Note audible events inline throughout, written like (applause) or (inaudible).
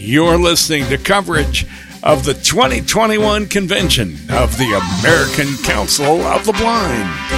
You're listening to coverage of the 2021 convention of the American Council of the Blind.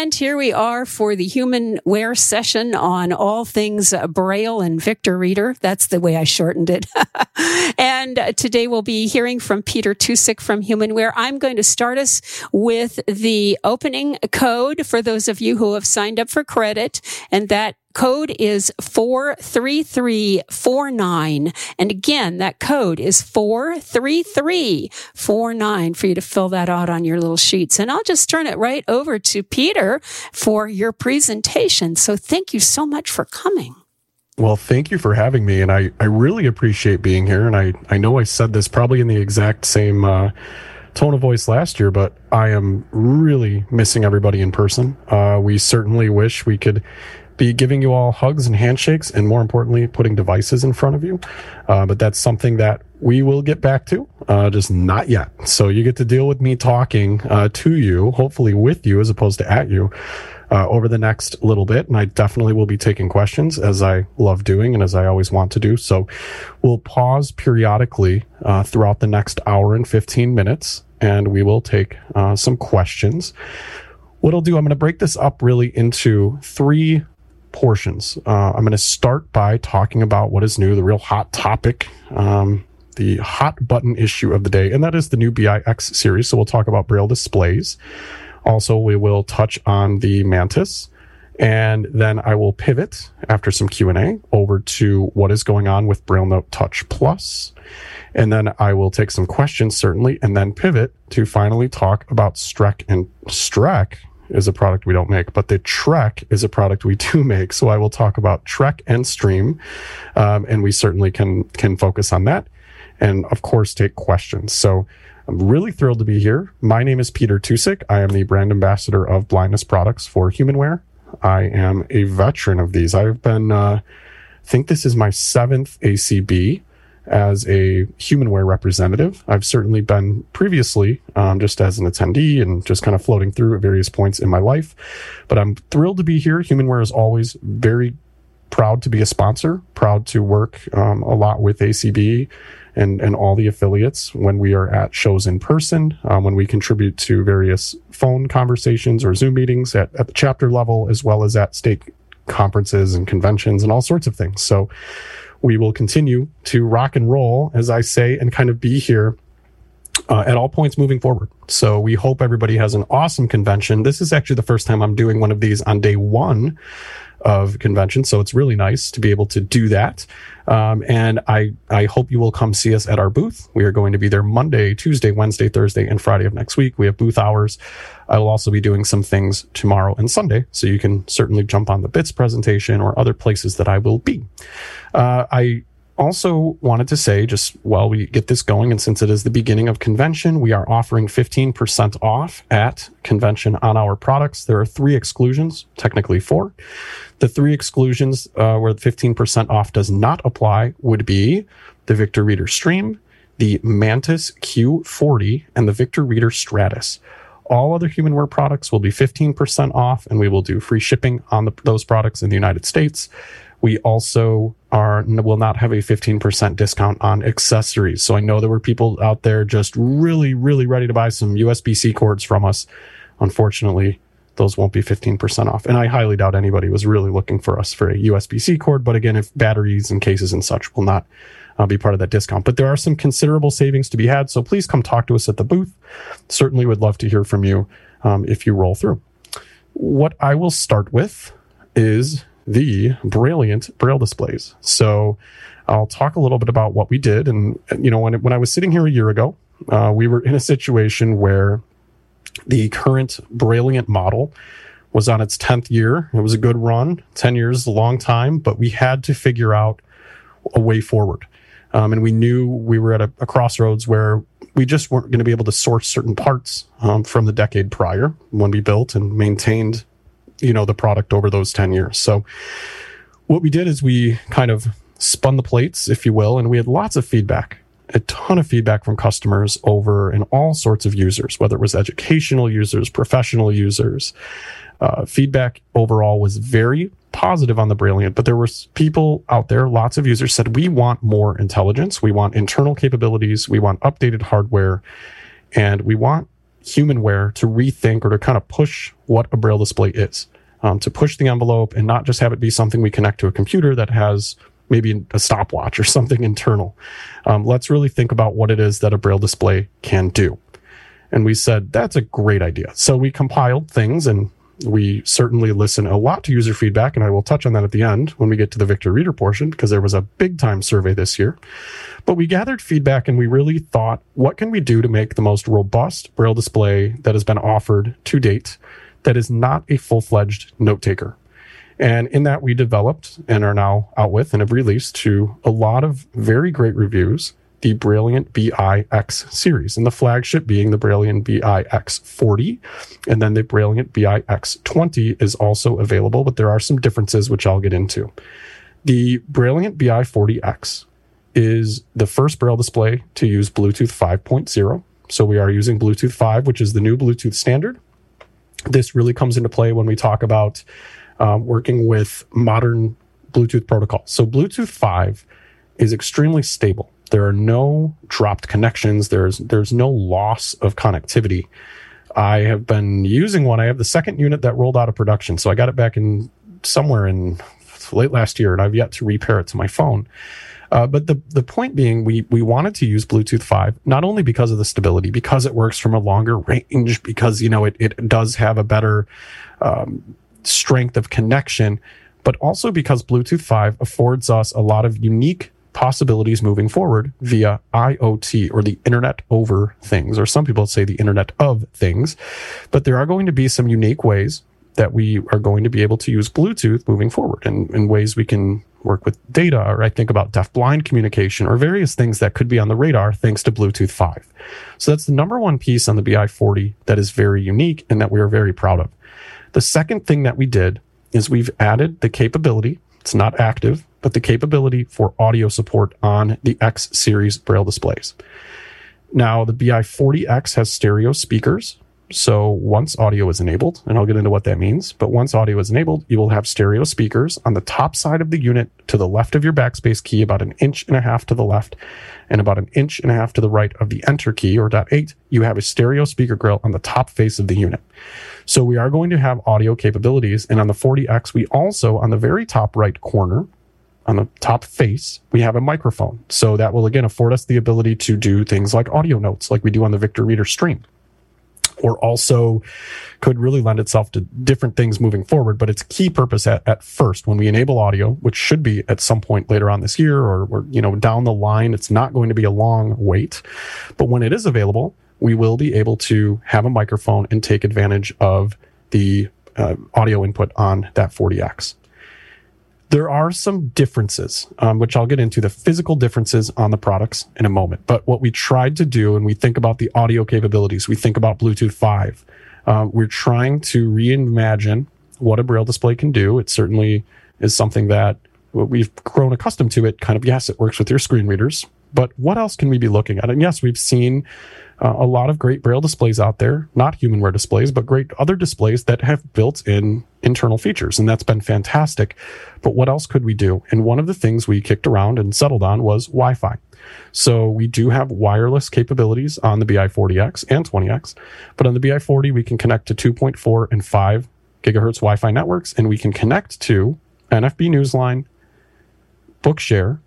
And here we are for the humanware session on all things Braille and Victor Reader. That's the way I shortened it. (laughs) and today we'll be hearing from Peter Tusick from Humanware. I'm going to start us with the opening code for those of you who have signed up for credit. And that Code is 43349. And again, that code is 43349 for you to fill that out on your little sheets. And I'll just turn it right over to Peter for your presentation. So thank you so much for coming. Well, thank you for having me. And I, I really appreciate being here. And I, I know I said this probably in the exact same, uh, tone of voice last year, but I am really missing everybody in person. Uh, we certainly wish we could be giving you all hugs and handshakes, and more importantly, putting devices in front of you. Uh, but that's something that we will get back to, uh, just not yet. So you get to deal with me talking uh, to you, hopefully with you as opposed to at you. Uh, over the next little bit, and I definitely will be taking questions as I love doing and as I always want to do. So we'll pause periodically uh, throughout the next hour and 15 minutes, and we will take uh, some questions what I'll do, I'm going to break this up really into three portions. Uh, I'm going to start by talking about what is new, the real hot topic, um, the hot button issue of the day, and that is the new BIX series. So we'll talk about Braille displays. Also, we will touch on the Mantis, and then I will pivot after some Q and A over to what is going on with Braille Note Touch Plus, and then I will take some questions certainly, and then pivot to finally talk about Strek and Strek is a product we don't make, but the Trek is a product we (laughs) do make. So I will talk about Trek and Stream, um, and we certainly can can focus on that, and of course take questions. So I'm really thrilled to be here. My name is Peter Tusick. I am the brand ambassador of blindness products for Humanware. I am a veteran of these. I've been, uh, I think this is my seventh ACB as a humanware representative. I've certainly been previously um, just as an attendee and just kind of floating through at various points in my life. But I'm thrilled to be here. Humanware is always very proud to be a sponsor, proud to work um, a lot with ACB and, and all the affiliates when we are at shows in person, um, when we contribute to various phone conversations or Zoom meetings at, at the chapter level, as well as at state conferences and conventions and all sorts of things. So we will continue to rock and roll, as I say, and kind of be here uh, at all points moving forward. So we hope everybody has an awesome convention. This is actually the first time I'm doing one of these on day one of convention. So it's really nice to be able to do that. Um, and I, I hope you will come see us at our booth. We are going to be there Monday, Tuesday, Wednesday, Thursday, and Friday of next week. We have booth hours. I will also be doing some things tomorrow and Sunday. So you can certainly jump on the BITS presentation or other places that I will be. Uh, I also wanted to say, just while we get this going, and since it is the beginning of convention, we are offering 15% off at convention on our products. There are three exclusions, technically four. The three exclusions uh, where 15% off does not apply would be the Victor Reader Stream, the Mantis Q40, and the Victor Reader Stratus. All other humanware products will be 15% off, and we will do free shipping on the, those products in the United States. We also are will not have a 15% discount on accessories. So I know there were people out there just really, really ready to buy some USB-C cords from us. Unfortunately, those won't be 15% off. And I highly doubt anybody was really looking for us for a USB-C cord. But again, if batteries and cases and such will not uh, be part of that discount. But there are some considerable savings to be had. So please come talk to us at the booth. Certainly would love to hear from you um, if you roll through. What I will start with is the Brailliant braille displays. So I'll talk a little bit about what we did. And, you know, when, when I was sitting here a year ago, uh, we were in a situation where the current Brailliant model was on its 10th year. It was a good run. 10 years a long time, but we had to figure out a way forward. Um, and we knew we were at a, a, crossroads where we just weren't going to be able to source certain parts um, from the decade prior when we built and maintained, you know, the product over those 10 years. So what we did is we kind of spun the plates, if you will, and we had lots of feedback a ton of feedback from customers over and all sorts of users, whether it was educational users, professional users. Uh, feedback overall was very positive on the Brailliant, but there were people out there, lots of users said, we want more intelligence. We want internal capabilities. We want updated hardware and we want humanware to rethink or to kind of push what a braille display is. Um, to push the envelope and not just have it be something we connect to a computer that has maybe a stopwatch or (laughs) something internal. Um, let's really think about what it is that a braille display can do. And we said, that's a great idea. So we compiled things and we certainly listen a lot to user feedback. And I will touch on that at the end when we get to the Victor Reader portion, because there was a big time survey this year. But we gathered feedback and we really thought, what can we do to make the most robust braille display that has been offered to date that is not a full fledged note taker? And in that, we developed and are now out with and have released to a lot of very great reviews the Brailliant BIX series, and the flagship being the Brailliant BIX 40. And then the Brailliant BIX 20 is also available, but there are some differences which I'll get into. The Brailliant BI 40X is the first Braille display to use Bluetooth 5.0. So we are using Bluetooth 5, which is the new Bluetooth standard. This really comes into play when we talk about um, working with modern Bluetooth protocols. So Bluetooth 5 is extremely stable. There are no dropped connections. There's there's no loss of connectivity. I have been using one. I have the second unit that rolled out of production. So I got it back in somewhere in late last year, and I've yet to repair it to my phone. Uh, but the the point being, we we wanted to use Bluetooth 5 not only because of the stability, because it works from a longer range, because you know it it does have a better um, strength of connection, but also because Bluetooth 5 affords us a lot of unique possibilities moving forward via IoT or the Internet over things, or some people say the Internet of things. But there are going to be some unique ways that we are going to be able to use Bluetooth moving forward and in ways we can work with data, or I think about deaf blind communication or various things that could be on the radar thanks to Bluetooth 5. So that's the number one piece on the BI 40 that is very unique and that we are very proud of. The second thing that we did is we've added the capability, it's not active, but the capability for audio support on the X series braille displays. Now, the BI 40X has stereo speakers. So once audio is enabled, and I'll get into what that means, but once audio is enabled, you will have stereo speakers on the top side of the unit to the left of your backspace key, about an inch and a half to the left, and about an inch and a half to the right of the enter key or dot eight. You have a stereo speaker grill on the top face of the unit. So we are going to have audio capabilities. And on the 40X, we also, on the very top right corner, on the top face, we have a microphone. So that will again afford us the ability to do things like audio notes, like we do on the Victor Reader stream. Or also could really lend itself to different things moving forward. But its key purpose at, at first, when we enable audio, which should be at some point later on this year or, or you know down the line, it's not going to be a long wait. But when it is available, we will be able to have a microphone and take advantage of the uh, audio input on that 40X. There are some differences, um, which I'll get into the physical differences on the products in a moment. But what we tried to do, and we think about the audio capabilities, we think about Bluetooth 5. Uh, we're trying to reimagine what a braille display can do. It certainly is something that we've grown accustomed to it. Kind of, yes, it works with your screen readers, but what else can we be looking at? And yes, we've seen uh, a lot of great braille displays out there, not humanware displays, but great other displays that have built in internal features. And that's been fantastic. But what else could we do? And one of the things we kicked around and settled on was Wi Fi. So we do have wireless capabilities on the BI40X and 20X, but on the BI40, we can connect to 2.4 and 5 gigahertz Wi Fi networks, and we can connect to NFB Newsline, Bookshare,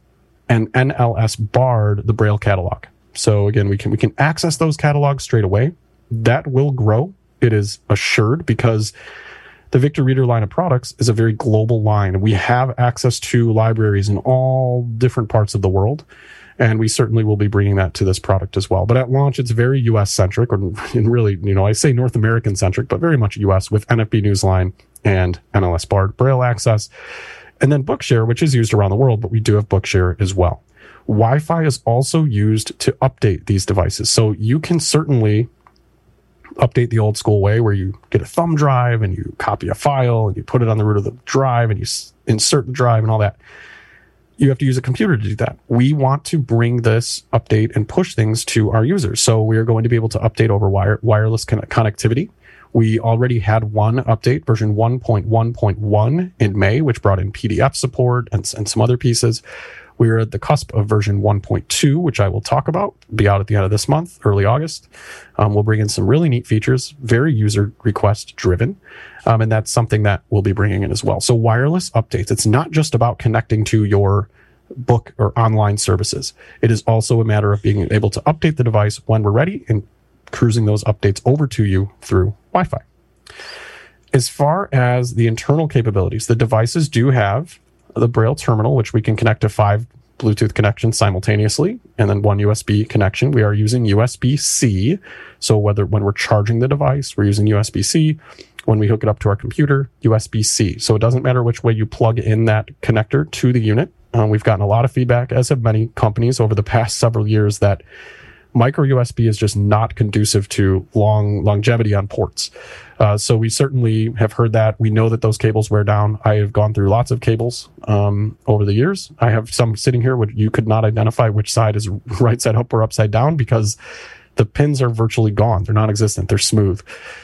and NLS Bard, the Braille catalog. So again, we can we can access those catalogs straight away. That will grow. It is assured because the Victor Reader line of products is a very global line. We have access to libraries in all different parts of the world. And we certainly will be bringing that to this product as well. But at launch, it's very US centric, or (laughs) really, you know, I say North American centric, but very much US with NFB Newsline and NLS Bard Braille access. And then Bookshare, which is used around the world, but we do have Bookshare as well. Wi Fi is also used to update these devices. So you can certainly update the old school way where you get a thumb drive and you copy a file and you put it on the root of the drive and you insert the drive and all that. You have to use a computer to do that. We want to bring this update and push things to our users. So we are going to be able to update over wire, wireless con- connectivity. We already had one update, version 1.1.1 in May, which brought in PDF support and, and some other pieces. We're at the cusp of version 1.2, which I will talk about, be out at the end of this month, early August. Um, we'll bring in some really neat features, very user request driven. Um, and that's something that we'll be bringing in as well. So wireless updates, it's not just about connecting to your book or online services. It is also a matter of being able to update the device when we're ready and cruising those updates over to you through Wi Fi. As far as the internal capabilities, the devices do have the Braille terminal, which we can connect to five Bluetooth connections simultaneously, and then one USB connection. We are using USB C. So whether when we're charging the device, we're using USB C. When we hook it up to our computer, USB C. So it doesn't matter which way you plug in that connector to the unit. Um, we've gotten a lot of feedback, as have many companies over the past several years, that micro USB is just not conducive to long longevity on ports. Uh, so we certainly have heard that. We know that those cables wear down. I have gone through lots of cables um, over the years. I have some sitting here which you could not identify which side is (laughs) right side up or upside down because the pins are virtually gone. They're non-existent. They're smooth.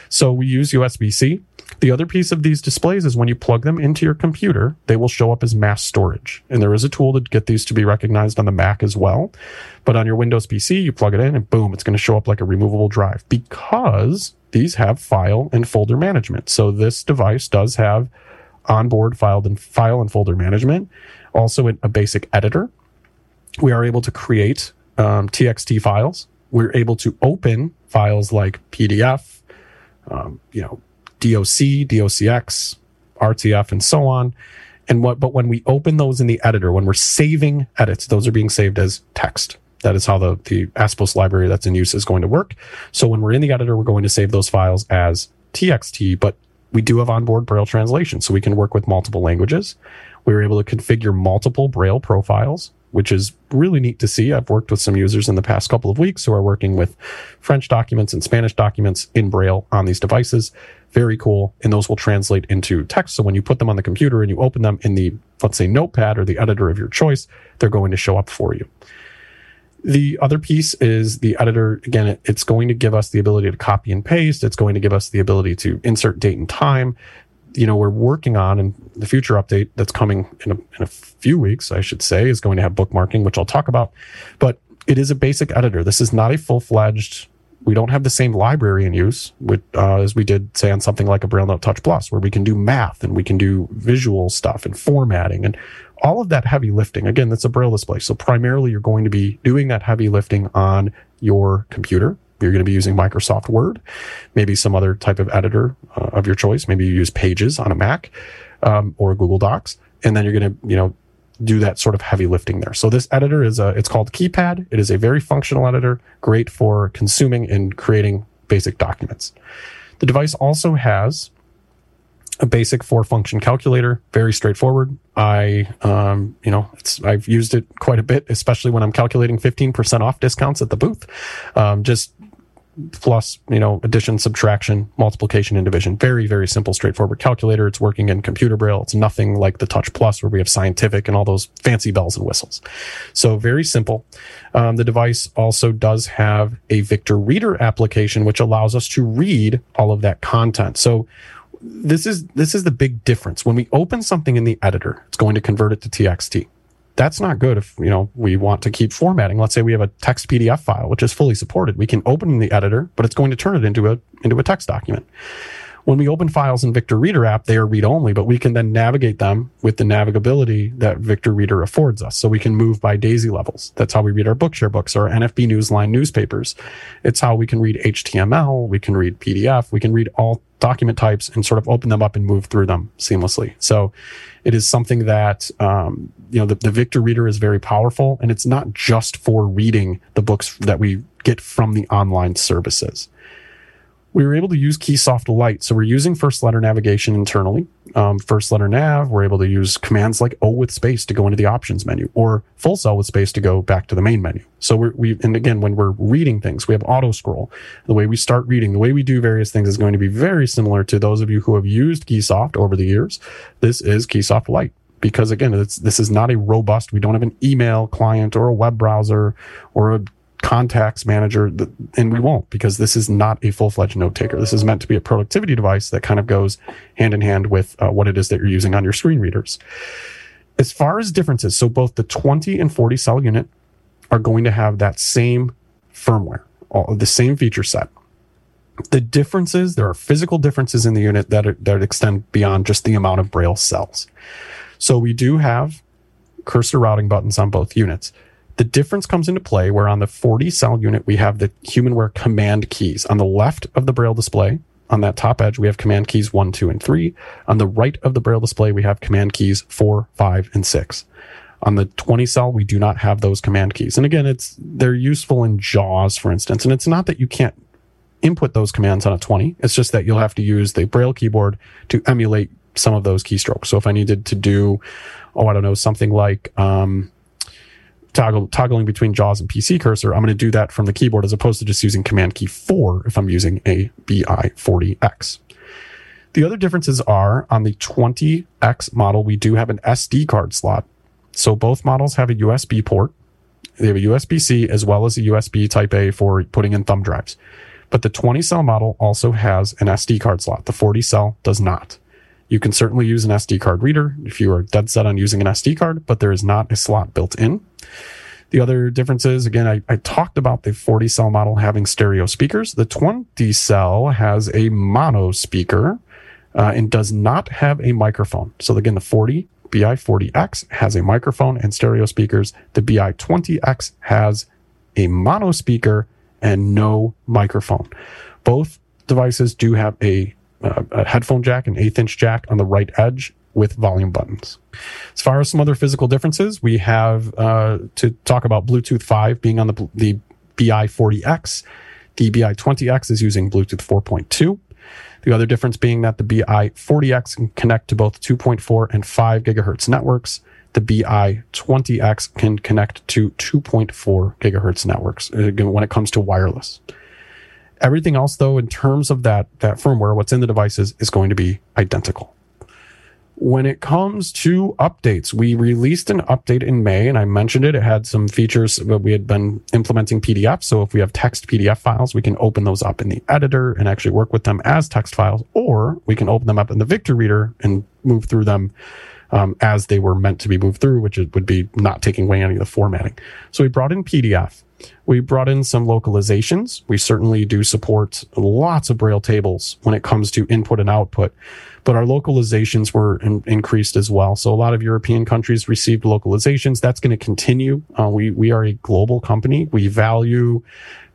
So we use USB-C. The other piece of these displays is when you plug them into your computer, they will show up as mass storage. And there is a tool to get these to be recognized on the Mac as well. But on your Windows PC, you plug it in and boom, it's going to show up like a removable drive because these have file and folder management. So this device does have onboard file and file and folder management, also a basic editor. We are able to create um, TXT files. We're able to open files like PDF, um, you know, DOC, DOCX, RTF, and so on. And what, but when we open those in the editor, when we're saving edits, those are being saved as text. That is how the, the Aspose library that's in use is going to work. So when we're in the editor, we're going to save those files as TXT, but we do have onboard Braille translation, so we can work with multiple languages. We were able to configure multiple Braille profiles, which is really neat to see. I've worked with some users in the past couple of weeks who are working with French documents and Spanish documents in Braille on these devices. Very cool. And those will translate into text. So when you put them on the computer and you open them in the, let's say, notepad or the editor of your choice, they're going to show up for you. The other piece is the editor. Again, it's going to give us the ability to copy and paste. It's going to give us the ability to insert date and time. You know, we're working on, and the future update that's coming in a, in a few weeks, I should say, is going to have bookmarking, which I'll talk about. But it is a basic editor. This is not a full fledged we don't have the same library in use with, uh, as we did say on something like a Braille Note Touch Plus, where we can do math and we can do visual stuff and formatting and all of that heavy lifting. Again, that's a Braille display. So primarily you're going to be doing that heavy lifting on your computer. You're going to be using Microsoft Word, maybe some other type of editor uh, of your choice. Maybe you use Pages on a Mac um, or Google Docs, and then you're going to, you know, do that sort of heavy lifting there. So this editor is a, it's called KeyPad. It is a very functional editor, great for consuming and creating basic documents. The device also has a basic four function calculator, very straightforward. I, um, you know, it's, I've used it quite a bit, especially when I'm calculating 15% off discounts at the booth. Um, just plus, you know, addition, subtraction, multiplication, and division. Very, very simple, straightforward calculator. It's working in computer braille. It's nothing like the Touch Plus where we have scientific and all those fancy bells and whistles. So very simple. Um, the device also does have a Victor Reader application, which allows us to read all of that content. So this is this is the big difference. When we open something in the editor, it's going to convert it to TXT that's not good if you know we want to keep formatting. Let's say we have a text pdf file which is fully supported. We can open the editor but it's going to turn it into a into a text document when we open files in victor reader app they are read only but we can then navigate them with the navigability that victor reader affords us so we can move by daisy levels that's how we read our bookshare books or nfb newsline newspapers it's how we can read html we can read pdf we can read all document types and sort of open them up and move through them seamlessly. So it is something that, um, you know, the, the Victor Reader is very powerful and it's not just for reading the books that we get from the online services. We were able to use Keysoft Lite. So we're using first letter navigation internally. Um, first letter nav, we're able to use commands like O with space to go into the options menu or full cell with space to go back to the main menu. So we're, we, and again, when we're reading things, we have auto scroll. The way we start reading, the way we do various things is going to be very similar to those of you who have used Keysoft over the years. This is Keysoft Lite because again, this is not a robust, we don't have an email client or a web browser or a contacts manager and we won't because this is not a full-fledged note taker this is meant to be a productivity device that kind of goes hand in hand with uh, what it is that you're using on your screen readers. As far as differences so both the 20 and 40 cell unit are going to have that same firmware all the same feature set. The differences there are physical differences in the unit that, are, that extend beyond just the amount of braille cells. So we do have cursor routing buttons on both units the difference comes into play where on the 40 cell unit, we have the HumanWare command keys. On the left of the Braille display, on that top edge, we have command keys one, two, and three. On the right of the Braille display, we have command keys four, five, and six. On the 20 cell, we do not have those command keys. And again, it's, they're useful in JAWS, for instance. And it's not that you can't input those commands on a 20. It's just that you'll have to use the Braille keyboard to emulate some of those keystrokes. So if I needed to do, oh, I don't know, something like, um, toggle, toggling between JAWS and PC cursor, I'm going to do that from the keyboard as opposed to just using Command key 4 if I'm using a BI40X. The other differences are on the 20X model, we do have an SD card slot. So both models have a USB port. They have a USB C as well as a USB Type A for putting in thumb drives. But the 20 cell model also has an SD card slot. The 40 cell does not. You can certainly use an SD card reader if you are dead set on using an SD card, but there is not a slot built in. The other difference is, again, I, I talked about the 40 cell model having stereo speakers. The 20 cell has a mono speaker uh, and does not have a microphone. So again, the 40 BI40X has a microphone and stereo speakers. The BI20X has a mono speaker and no microphone. Both devices do have a, uh, a headphone jack, an eighth inch jack on the right edge, with volume buttons. As far as some other physical differences, we have uh, to talk about Bluetooth 5 being on the, the BI40X. The BI20X is using Bluetooth 4.2. The other difference being that the BI40X can connect to both 2.4 and 5 gigahertz networks. The BI20X can connect to 2.4 gigahertz networks uh, when it comes to wireless. Everything else, though, in terms of that, that firmware, what's in the devices is going to be identical. When it comes to updates, we released an update in May, and I mentioned it. It had some features, but we had been implementing PDF. So if we have text PDF files, we can open those up in the editor and actually work with them as text files, or we can open them up in the Victor Reader and move through them um, as they were meant to be moved through, which would be not taking away any of the formatting. So we brought in PDF. We brought in some localizations. We certainly do support lots of Braille tables when it comes to input and output but our localizations were in, increased as well. So a lot of European countries received localizations. That's going to continue. Uh, we we are a global company. We value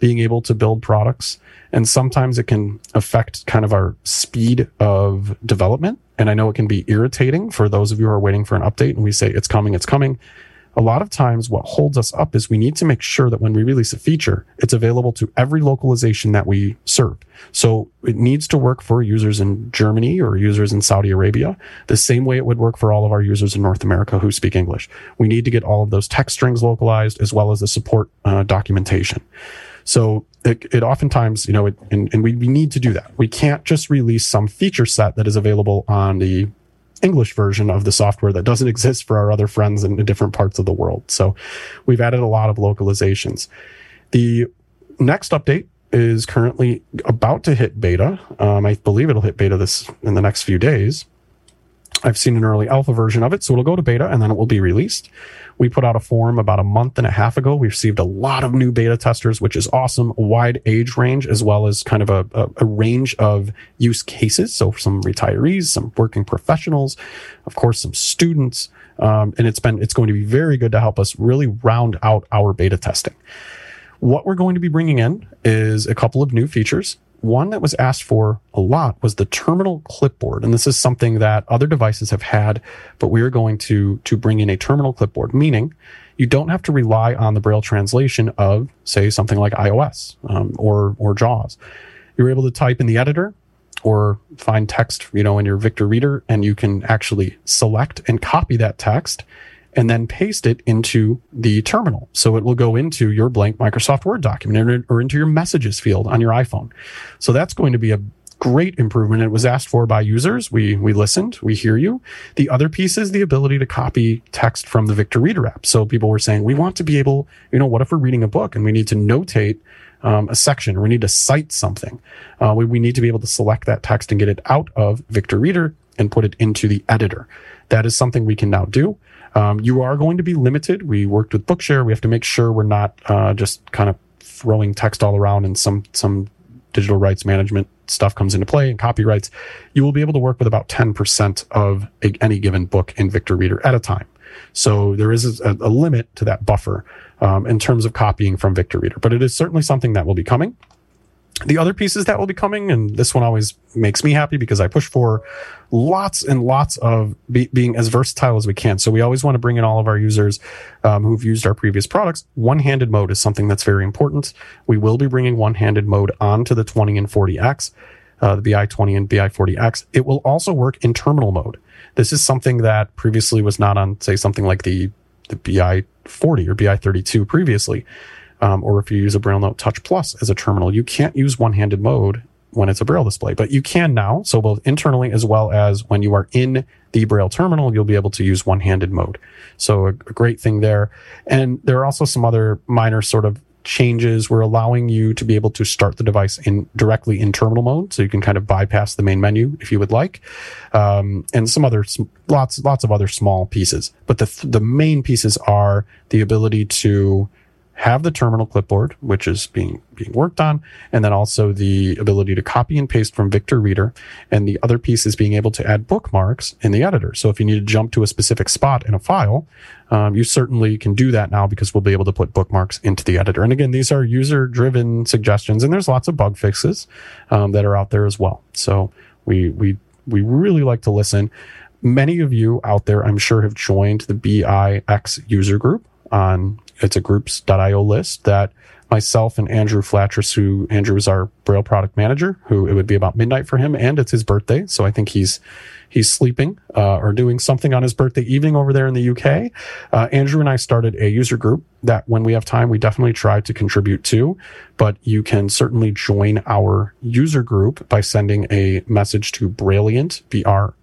being able to build products, and sometimes it can affect kind of our speed of development. And I know it can be irritating for those of you who are waiting for an update, and we say it's coming, it's coming a lot of times what holds us up is we need to make sure that when we release a feature, it's available to every localization that we serve. So it needs to work for users in Germany or users in Saudi Arabia, the same way it would work for all of our users in North America who speak English. We need to get all of those text strings localized as well as the support uh, documentation. So it, it, oftentimes, you know, it, and, and we, we need to do that. We can't just release some feature set that is available on the English version of the software that doesn't exist for our other friends in different parts of the world. So we've added a lot of localizations. The next update is currently about to hit beta. Um, I believe it'll hit beta this in the next few days. I've seen an early alpha version of it, so it'll go to beta and then it will be released. We put out a forum about a month and a half ago. We received a lot of new beta testers, which is awesome. Wide age range, as well as kind of a, a, a range of use cases. So some retirees, some working professionals, of course, some students. Um, and it's been, it's going to be very good to help us really round out our beta testing. What we're going to be bringing in is a couple of new features one that was asked for a lot was the terminal clipboard. And this is something that other devices have had, but we're going to, to bring in a terminal clipboard, meaning you don't have to rely on the Braille translation of, say, something like iOS um, or, or JAWS. you're able to type in the editor or find text, you know, in your Victor Reader, and you can actually select and copy that text and then paste it into the terminal. So it will go into your blank Microsoft Word document or into your messages field on your iPhone. So that's going to be a great improvement. It was asked for by users. We we listened. We hear you. The other piece is the ability to copy text from the Victor Reader app. So people were saying we want to be able, you know, what if we're reading a book and we need to notate um, a section or we need to cite something? Uh, we, we need to be able to select that text and get it out of Victor Reader and put it into the editor. That is something we can now do. Um, you are going to be limited. We worked with Bookshare. We have to make sure we're not uh, just kind of throwing text all around and some some digital rights management stuff comes into play and copyrights. You will be able to work with about 10% of a, any given book in Victor Reader at a time. So there is a, a limit to that buffer um, in terms of copying from Victor Reader, but it is certainly something that will be coming the other pieces that will be coming, and this one always makes me happy because I push for lots and lots of be, being as versatile as we can. So we always want to bring in all of our users um, who've used our previous products. One-handed mode is something that's very important. We will be bringing one-handed mode onto the 20 and 40X, uh, the BI20 and BI40X. It will also work in terminal mode. This is something that previously was not on, say, something like the the BI40 or BI32 previously um, or if you use a Braille Note Touch Plus as a terminal, you can't use one-handed mode when it's a Braille display, but you can now. So both internally as well as when you are in the Braille terminal, you'll be able to use one-handed mode. So a, a great thing there. And there are also some other minor sort of changes. We're allowing you to be able to start the device in directly in terminal mode, so you can kind of bypass the main menu if you would like, um, and some other lots lots of other small pieces. But the the main pieces are the ability to have the terminal clipboard, which is being being worked on, and then also the ability to copy and paste from Victor Reader. And the other piece is being able to add bookmarks in the editor. So if you need to jump to a specific spot in a file, um, you certainly can do that now because we'll be able to put bookmarks into the editor. And again, these are user driven suggestions, and there's lots of bug fixes um, that are out there as well. So we we we really like to listen. Many of you out there, I'm sure, have joined the BIX user group on it's a groups.io list that myself and Andrew Flatres, who Andrew is our Braille product manager, who it would be about midnight for him, and it's his birthday, so I think he's he's sleeping uh, or doing something on his birthday evening over there in the UK. Uh, Andrew and I started a user group that, when we have time, we definitely try to contribute to. But you can certainly join our user group by sending a message to Brailliant, B R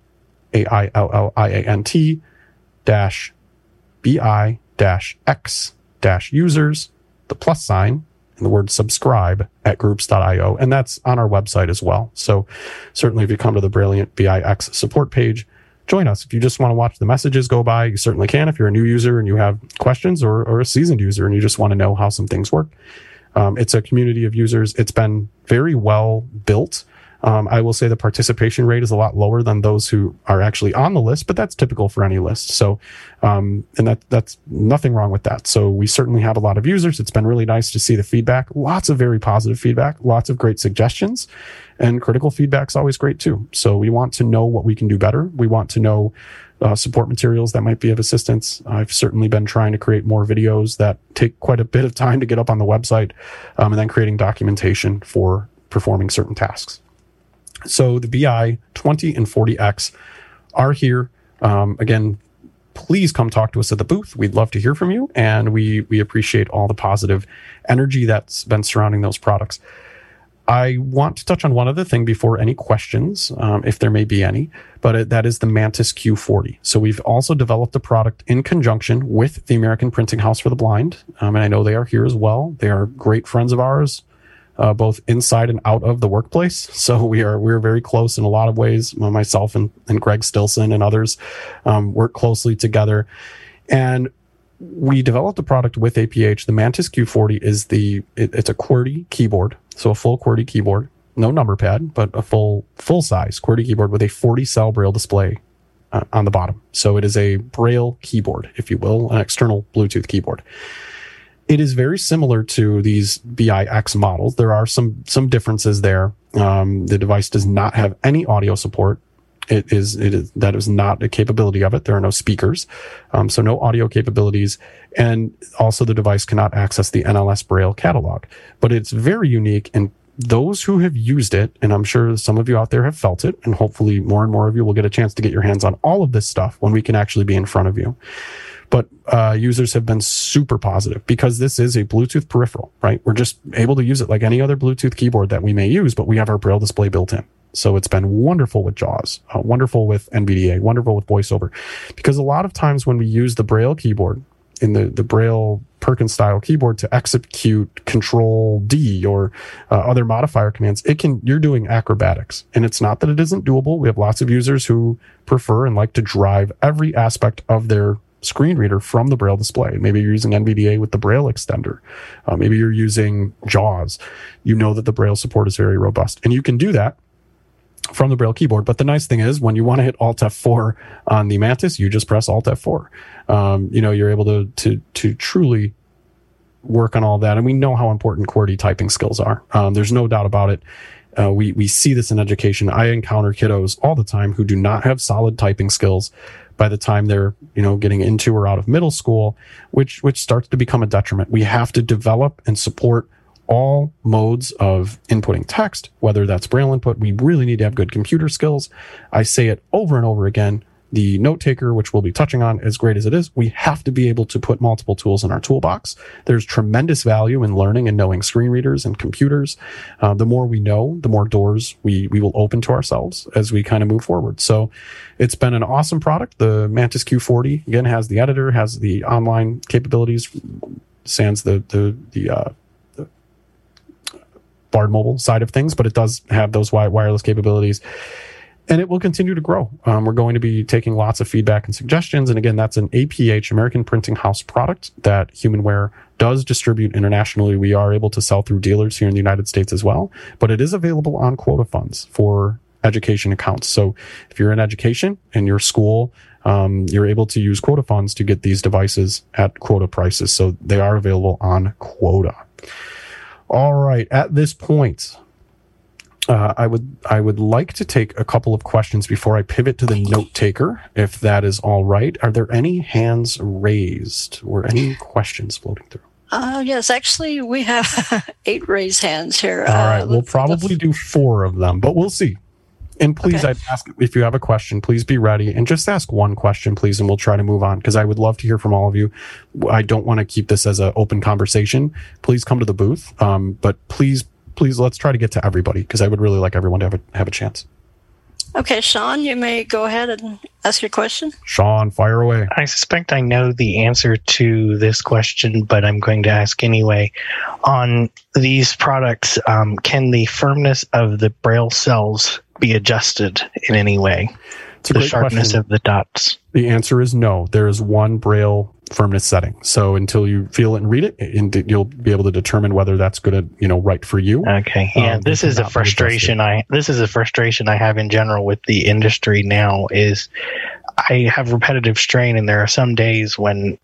A I L L I A N T dash B I dash X dash users, the plus sign, and the word subscribe at groups.io. And that's on our website as well. So certainly if you come to the Brailliant BIX support page, join us. If you just want to watch the messages go by, you certainly can. If you're a new user and you have questions or, or a seasoned user and you just want to know how some things work. Um, it's a community of users. It's been very well built. Um, I will say the participation rate is a lot lower than those who are actually on the list, but that's typical for any list. So, um, and that that's nothing wrong with that. So we certainly have a lot of users. It's been really nice to see the feedback. Lots of very positive feedback. Lots of great suggestions, and critical feedback is always great too. So we want to know what we can do better. We want to know. Uh, support materials that might be of assistance. I've certainly been trying to create more videos that take quite a bit of time to get up on the website, um, and then creating documentation for performing certain tasks. So the BI 20 and 40X are here. Um, again, please come talk to us at the booth. We'd love to hear from you, and we we appreciate all the positive energy that's been surrounding those products. I want to touch on one other thing before any questions, um, if there may be any, but it, that is the Mantis Q40. So we've also developed a product in conjunction with the American Printing House for the Blind, um, and I know they are here as well. They are great friends of ours uh, both inside and out of the workplace. (laughs) So we are we're very close in a lot of ways. Myself and, and Greg Stilson and others um, work closely together, and we developed a product with APH. The Mantis Q40 is the it, it's a QWERTY keyboard, so a full QWERTY keyboard, no number pad, but a full full size QWERTY keyboard with a 40 cell Braille display uh, on the bottom. So it is a Braille keyboard, if you will, an external Bluetooth keyboard it is very similar to these BIX models. There are some some differences there. Um, the device does not have any audio support. It is it is that is not a capability of it. There are no speakers, um, so no audio capabilities, and also the device cannot access the NLS Braille catalog. But it's very unique and those who have used it, and I'm sure some of you out there have felt it, and hopefully more and more of you will get a chance to get your hands on all of this stuff when we can actually be in front of you. But uh, users have been super positive because this is a Bluetooth peripheral, right? We're just able to use it like any other Bluetooth keyboard that we may use, but we have our Braille display built in. So it's been wonderful with JAWS, uh, wonderful with NVDA, wonderful with VoiceOver. Because a lot of times when we use the Braille keyboard in the, the Braille Perkins style keyboard to execute Control D or uh, other modifier commands, it can you're doing acrobatics, and it's not that it isn't doable. We have lots of users who prefer and like to drive every aspect of their screen reader from the Braille display. Maybe you're using NVDA with the Braille extender. Uh, maybe you're using JAWS. You know that the Braille support is very robust, and you can do that from the Braille keyboard. But the nice thing is, when you want to hit Alt F4 on the Mantis, you just press Alt F4. Um, you know, you're able to to to truly work on all that, and we know how important QWERTY typing skills are. Um, there's no doubt about it. Uh, we we see this in education. I encounter kiddos all the time who do not have solid typing skills by the time they're you know getting into or out of middle school, which which starts to become a detriment. We have to develop and support all modes of inputting text, whether that's Braille input. We really need to have good computer skills. I say it over and over again. The note taker, which we'll be touching on, as great as it is, we have to be able to put multiple tools in our toolbox. There's tremendous value in learning and knowing screen readers and computers. Uh, the more we know, the more doors we we will open to ourselves as we kind of move forward. So, it's been an awesome product. The Mantis Q40 again has the editor, has the online capabilities, sans the the the uh, Bard Mobile side of things, but it does have those wireless capabilities. And it will continue to grow. Um, we're going to be taking lots of feedback and suggestions. And again, that's an APH, American Printing House product that Humanware does distribute internationally. We are able to sell through dealers here in the United States as well, but it is available on quota funds for education accounts. So if you're in education and your school, um, you're able to use quota funds to get these devices at quota prices. So they are available on quota. All right. At this point, uh, I would I would like to take a couple of questions before I pivot to the note taker, if that is all right. Are there any hands raised or any questions floating through? Uh, yes, actually, we have (laughs) eight raised hands here. All right, uh, we'll probably do four of them, but we'll see. And please, okay. I'd ask if you have a question, please be ready and just ask one question, please, and we'll try to move on because I would love to hear from all of you. I don't want to keep this as an open conversation. Please come to the booth, um, but please, please, let's try to get to everybody because I would really like everyone to have a have a chance. Okay, Sean, you may go ahead and ask your question. Sean, fire away. I suspect I know the answer to this question, but I'm going to ask anyway. On these products, um, can the firmness of the braille cells be adjusted in any way? The sharpness question. of the dots. The answer is no. There is one braille firmness setting. So until you feel it and read it, you'll be able to determine whether that's good, to, you know, right for you. Okay. Yeah. Um, this is a frustration I, this is a frustration I have in general with the industry now is I have repetitive strain and there are some days when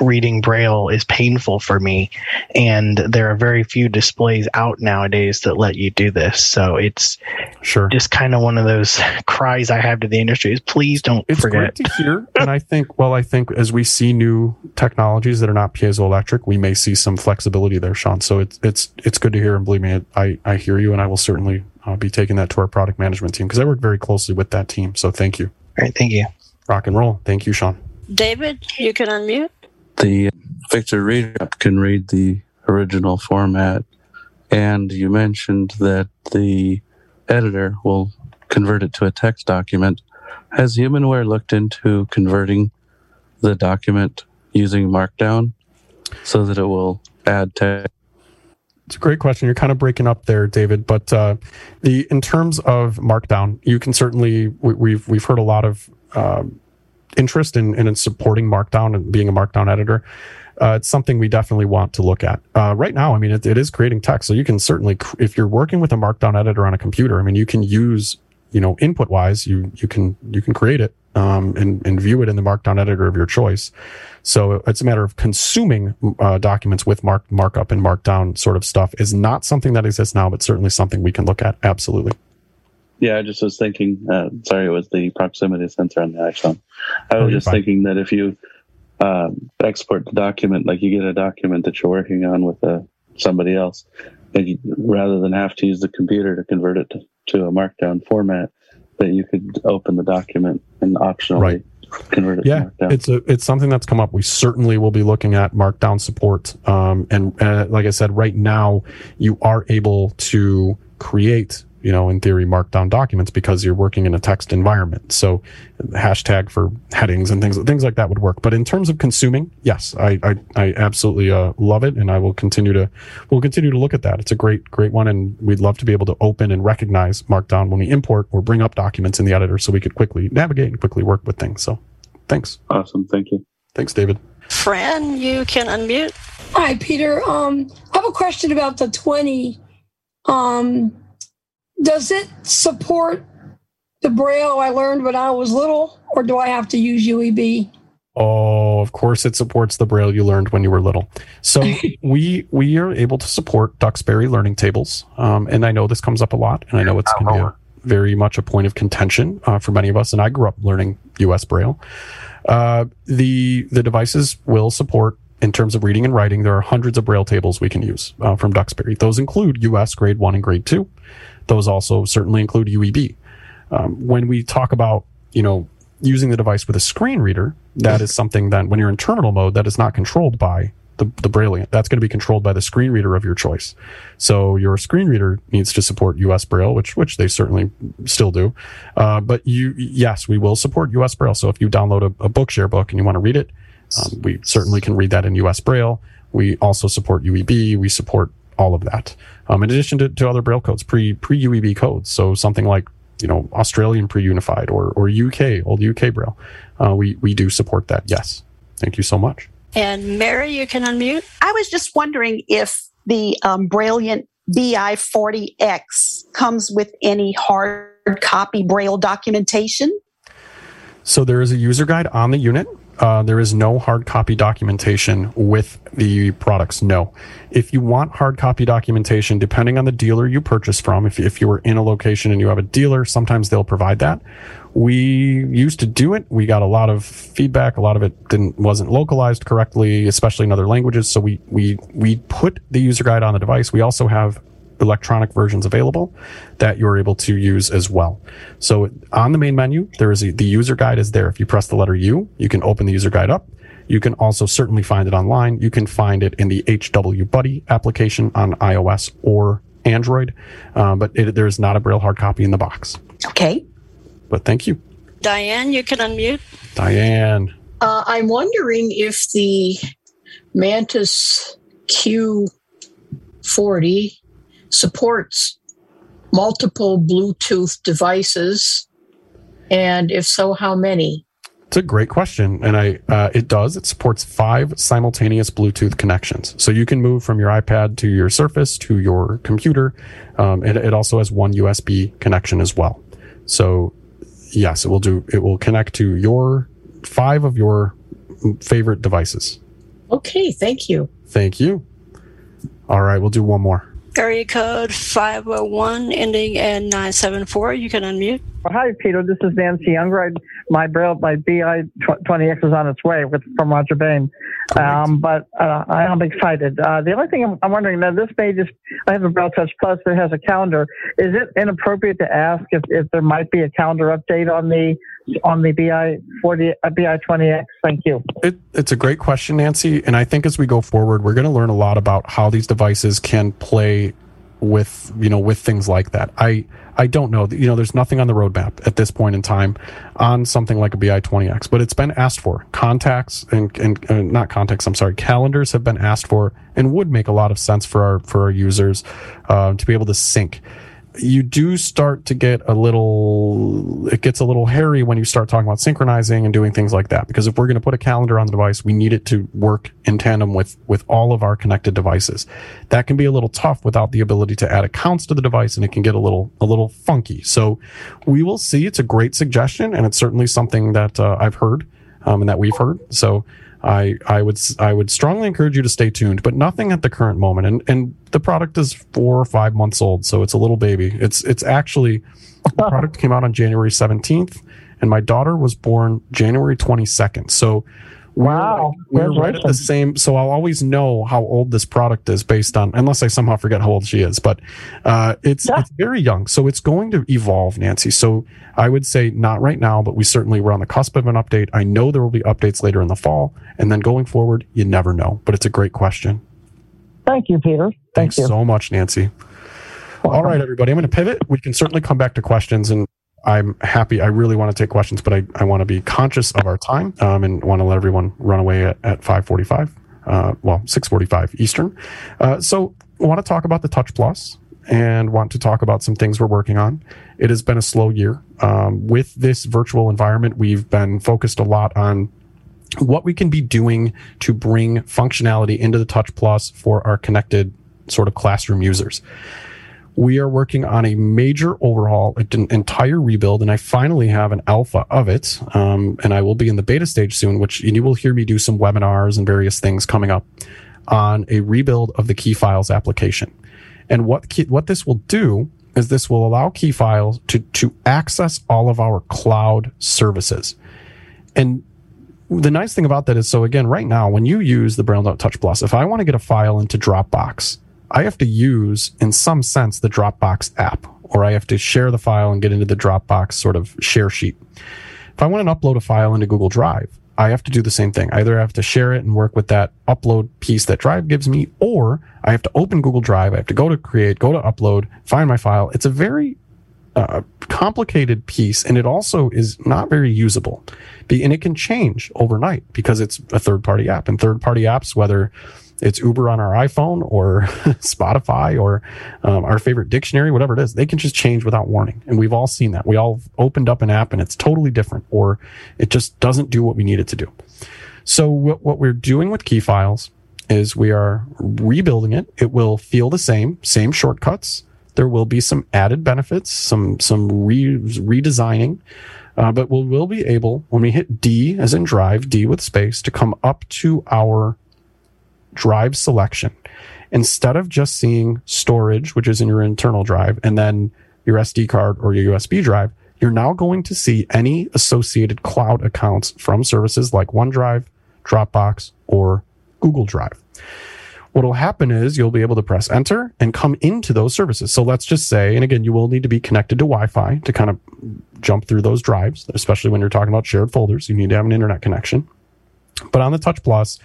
reading braille is painful for me and there are very few displays out nowadays that let you do this. So it's sure. just kind of one of those (laughs) cries i have to the industry is please don't forget. it's forget. great to hear and i think well i think as we see new technologies that are not piezoelectric we may see some flexibility there sean. So it's it's it's good to hear and believe me i i hear you and i will certainly uh, be taking that to our product management team because i work very closely with that team. So thank you. All right thank you. Rock and roll. Thank you sean. David you can unmute the Victor app can read the original format. And you mentioned that the editor will convert it to a text document. Has Humanware looked into converting the document using Markdown so that it will add text? It's a great question. You're kind of breaking up there, David. But uh, the in terms of Markdown, you can certainly we, we've we've heard a lot of um, interest in, in supporting Markdown and being a Markdown editor, uh, it's something we definitely want to look at. Uh, right now, I mean, it, it is creating text, so you can certainly, if you're working with a Markdown editor on a computer, I mean, you can use, you know, input wise, you you can you can create it um, and and view it in the Markdown editor of your choice. So it's a matter of consuming uh, documents with mark markup and Markdown sort of stuff is not something that exists now, but certainly something we can look at. Absolutely. Yeah, I just was thinking. Uh, sorry, it was the proximity sensor on the iPhone. I was oh, just fine. thinking that if you um, export the document, like you get a document that you're working on with uh, somebody else, you, rather than have to use the computer to convert it to, to a markdown format, that you could open the document and optionally right. convert it yeah, it's a it's something that's come up. We certainly will be looking at markdown support. Um, and uh, like I said, right now you are able to create you know, in theory, markdown documents because you're working in a text environment. So hashtag for headings and things, things like that would work. But in terms of consuming, yes, I, I, I absolutely uh, love it. And I will continue to, we'll continue to look at that. It's a great, great one. And we'd love to be able to open and recognize markdown when we import or bring up documents in the editor so we could quickly navigate and quickly work with things. So thanks. Awesome. Thank you. Thanks, David. Fran, you can unmute. Hi, Peter. Um, I have a question about the 20 um, does it support the braille I learned when I was little, or do I have to use UEB? Oh, of course it supports the braille you learned when you were little. So (laughs) we we are able to support Duxbury learning tables, um, and I know this comes up a lot, and I know it's going to be a, very much a point of contention uh, for many of us. And I grew up learning U.S. braille. Uh, the the devices will support in terms of reading and writing. There are hundreds of braille tables we can use uh, from Duxbury. Those include U.S. grade one and grade two. Those also certainly include UEB. Um, when we talk about, you know, using the device with a screen reader, that is something that when you're in terminal mode, that is not controlled by the, the Braille. That's going to be controlled by the screen reader of your choice. So your screen reader needs to support US Braille, which which they certainly still do. Uh, but you, yes, we will support US Braille. So if you download a, a Bookshare book and you want to read it, um, we certainly can read that in US Braille. We also support UEB. We support all of that. Um, in addition to, to other Braille codes, pre pre UEB codes, so something like you know Australian pre unified or or UK old UK Braille, uh, we we do support that. Yes, thank you so much. And Mary, you can unmute. I was just wondering if the um, Brailliant BI40X comes with any hard copy Braille documentation. So there is a user guide on the unit uh, there is no hard copy documentation with the products. No. If you want hard copy documentation, depending on the dealer you purchase from, if, if you were in a location and you have a dealer, sometimes they'll provide that. We used to do it. We got a lot of feedback. A lot of it didn't wasn't localized correctly, especially in other languages. So we we we put the user guide on the device. We also have electronic versions available that you're able to use as well. So on the main menu, there is a, the user guide is there. If you press the letter U, you can open the user guide up. You can also certainly find it online. You can find it in the HW Buddy application on iOS or Android, uh, but it, there is not a Braille hard copy in the box. Okay. But thank you. Diane, you can unmute. Diane. Uh, I'm wondering if the Mantis Q40 supports multiple Bluetooth devices? And if so, how many? It's a great question, and I uh, it does. It supports five simultaneous Bluetooth connections, so you can move from your iPad to your Surface to your computer. Um, it, it also has one USB connection as well. So yes, it will do. It will connect to your five of your favorite devices. Okay, thank you. Thank you. All right, we'll do one more. Area code 501 ending in 974. You can unmute. Hi, Peter. This is Nancy Youngride. My Braille, my BI 20X is on its way with, from Roger Bain. Um, but uh, I am excited. Uh, the only thing I'm, I'm, wondering now, this may just, I have a Braille Touch Plus that has a calendar. Is it inappropriate to ask if, if there might be a calendar update on the on the BI 40 uh, BI 20X? Thank you. It, it's a great question, Nancy. And I think as we go forward, we're going to learn a lot about how these devices can play with you know with things like that. I I don't know. You know, there's nothing on the roadmap at this point in time on something like a BI20X, but it's been asked for. Contacts and, and uh, not contacts, I'm sorry, calendars have been asked for and would make a lot of sense for our for our users uh, to be able to sync you do start to get a little it gets a little hairy when you start talking about synchronizing and doing things like that. Because if we're going to put a calendar on the device we need it to work in tandem with with all of our connected devices. That can be a little tough without the ability to add accounts to the device and it can get a little a little funky. So we will see. It's a great suggestion and it's certainly something that uh, i've heard um, and that we've heard. So I I would I would strongly encourage you to stay tuned, but nothing at the current moment. And and the product is four or five months old, so it's a little baby. It's it's actually the (laughs) product came out on January seventeenth, and my daughter was born January twenty second. So Wow. We're, we're right at the same. So I'll always know how old this product is based on, unless I somehow forget how old she is. But uh, it's yeah. it's very young, so it's going to evolve, Nancy. So I would say not right now, but we certainly we're on the cusp of an update. I know there will be updates later in the fall, and then going forward, you never know. But it's a great question. Thank you, Peter. Thanks Thank so much, Nancy. Welcome. All right, everybody. I'm going to pivot. We can certainly come back to questions and I'm happy. I really want to take questions, but I, I want to be conscious of our time um, and want to let everyone run away at, at 545, uh, well, 645 Eastern. Uh, so I want to talk about the Touch Plus and want to talk about some things we're working on. It has been a slow year. Um, with this virtual environment, we've been focused a lot on what we can be doing to bring functionality into the Touch Plus for our connected sort of classroom users we are working on a major overhaul, an entire rebuild, and I finally have an alpha of it. Um, and I will be in the beta stage soon, which you will hear me do some webinars and various things coming up on a rebuild of the key files application. And what key, what this will do is this will allow key files to to access all of our cloud services. And the nice thing about that is, so again, right now, when you use the Braille Note Touch Plus, if I want to get a file into Dropbox, I have to use, in some sense, the Dropbox app, or I have to share the file and get into the Dropbox sort of share sheet. If I want to upload a file into Google Drive, I have to do the same thing. Either I have to share it and work with that upload piece that Drive gives me, or I have to open Google Drive. I have to go to create, go to upload, find my file. It's a very uh, complicated piece, and it also is not very usable. and it can change overnight because it's a third party app. And third party apps, whether it's Uber on our iPhone or (laughs) Spotify or um, our favorite dictionary, whatever it is, they can just change without warning. And we've all seen that. We all opened up an app and it's totally different or it just doesn't do what we need it to do. So what, we're doing with key files is we are rebuilding it. It will feel the same, same shortcuts. There will be some added benefits, some some re- redesigning, uh, but we will be able when we hit D as in drive, D with space, to come up to our drive selection, instead of just seeing storage, which is in your internal drive, and then your SD card or your USB drive, you're now going to see any associated cloud accounts from services like OneDrive, Dropbox, or Google Drive. What will happen is you'll be able to press enter and come into those services. So let's just say, and again, you will need to be connected to Wi Fi to kind of jump through those drives, especially when you're talking about shared folders. You need to have an internet connection. But on the Touch Plus,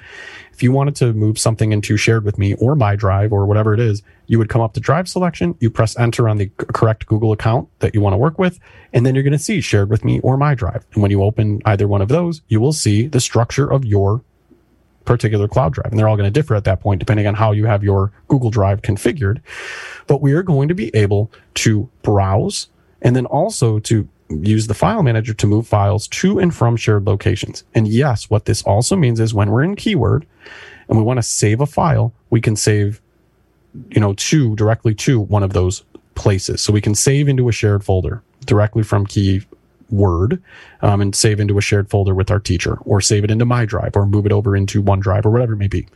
if you wanted to move something into shared with me or my drive or whatever it is, you would come up to drive selection, you press enter on the correct Google account that you want to work with, and then you're going to see shared with me or my drive. And when you open either one of those, you will see the structure of your particular cloud drive. And they're all going to differ at that point, depending on how you have your Google Drive configured. But we are going to be able to browse and then also to use the file manager to move files to and from shared locations. And yes, what this also means is when we're in keyword and we want to save a file, we can save, you know, to directly to one of those places. So we can save into a shared folder directly from keyword um, and save into a shared folder with our teacher or save it into my drive or move it over into OneDrive or whatever it may be.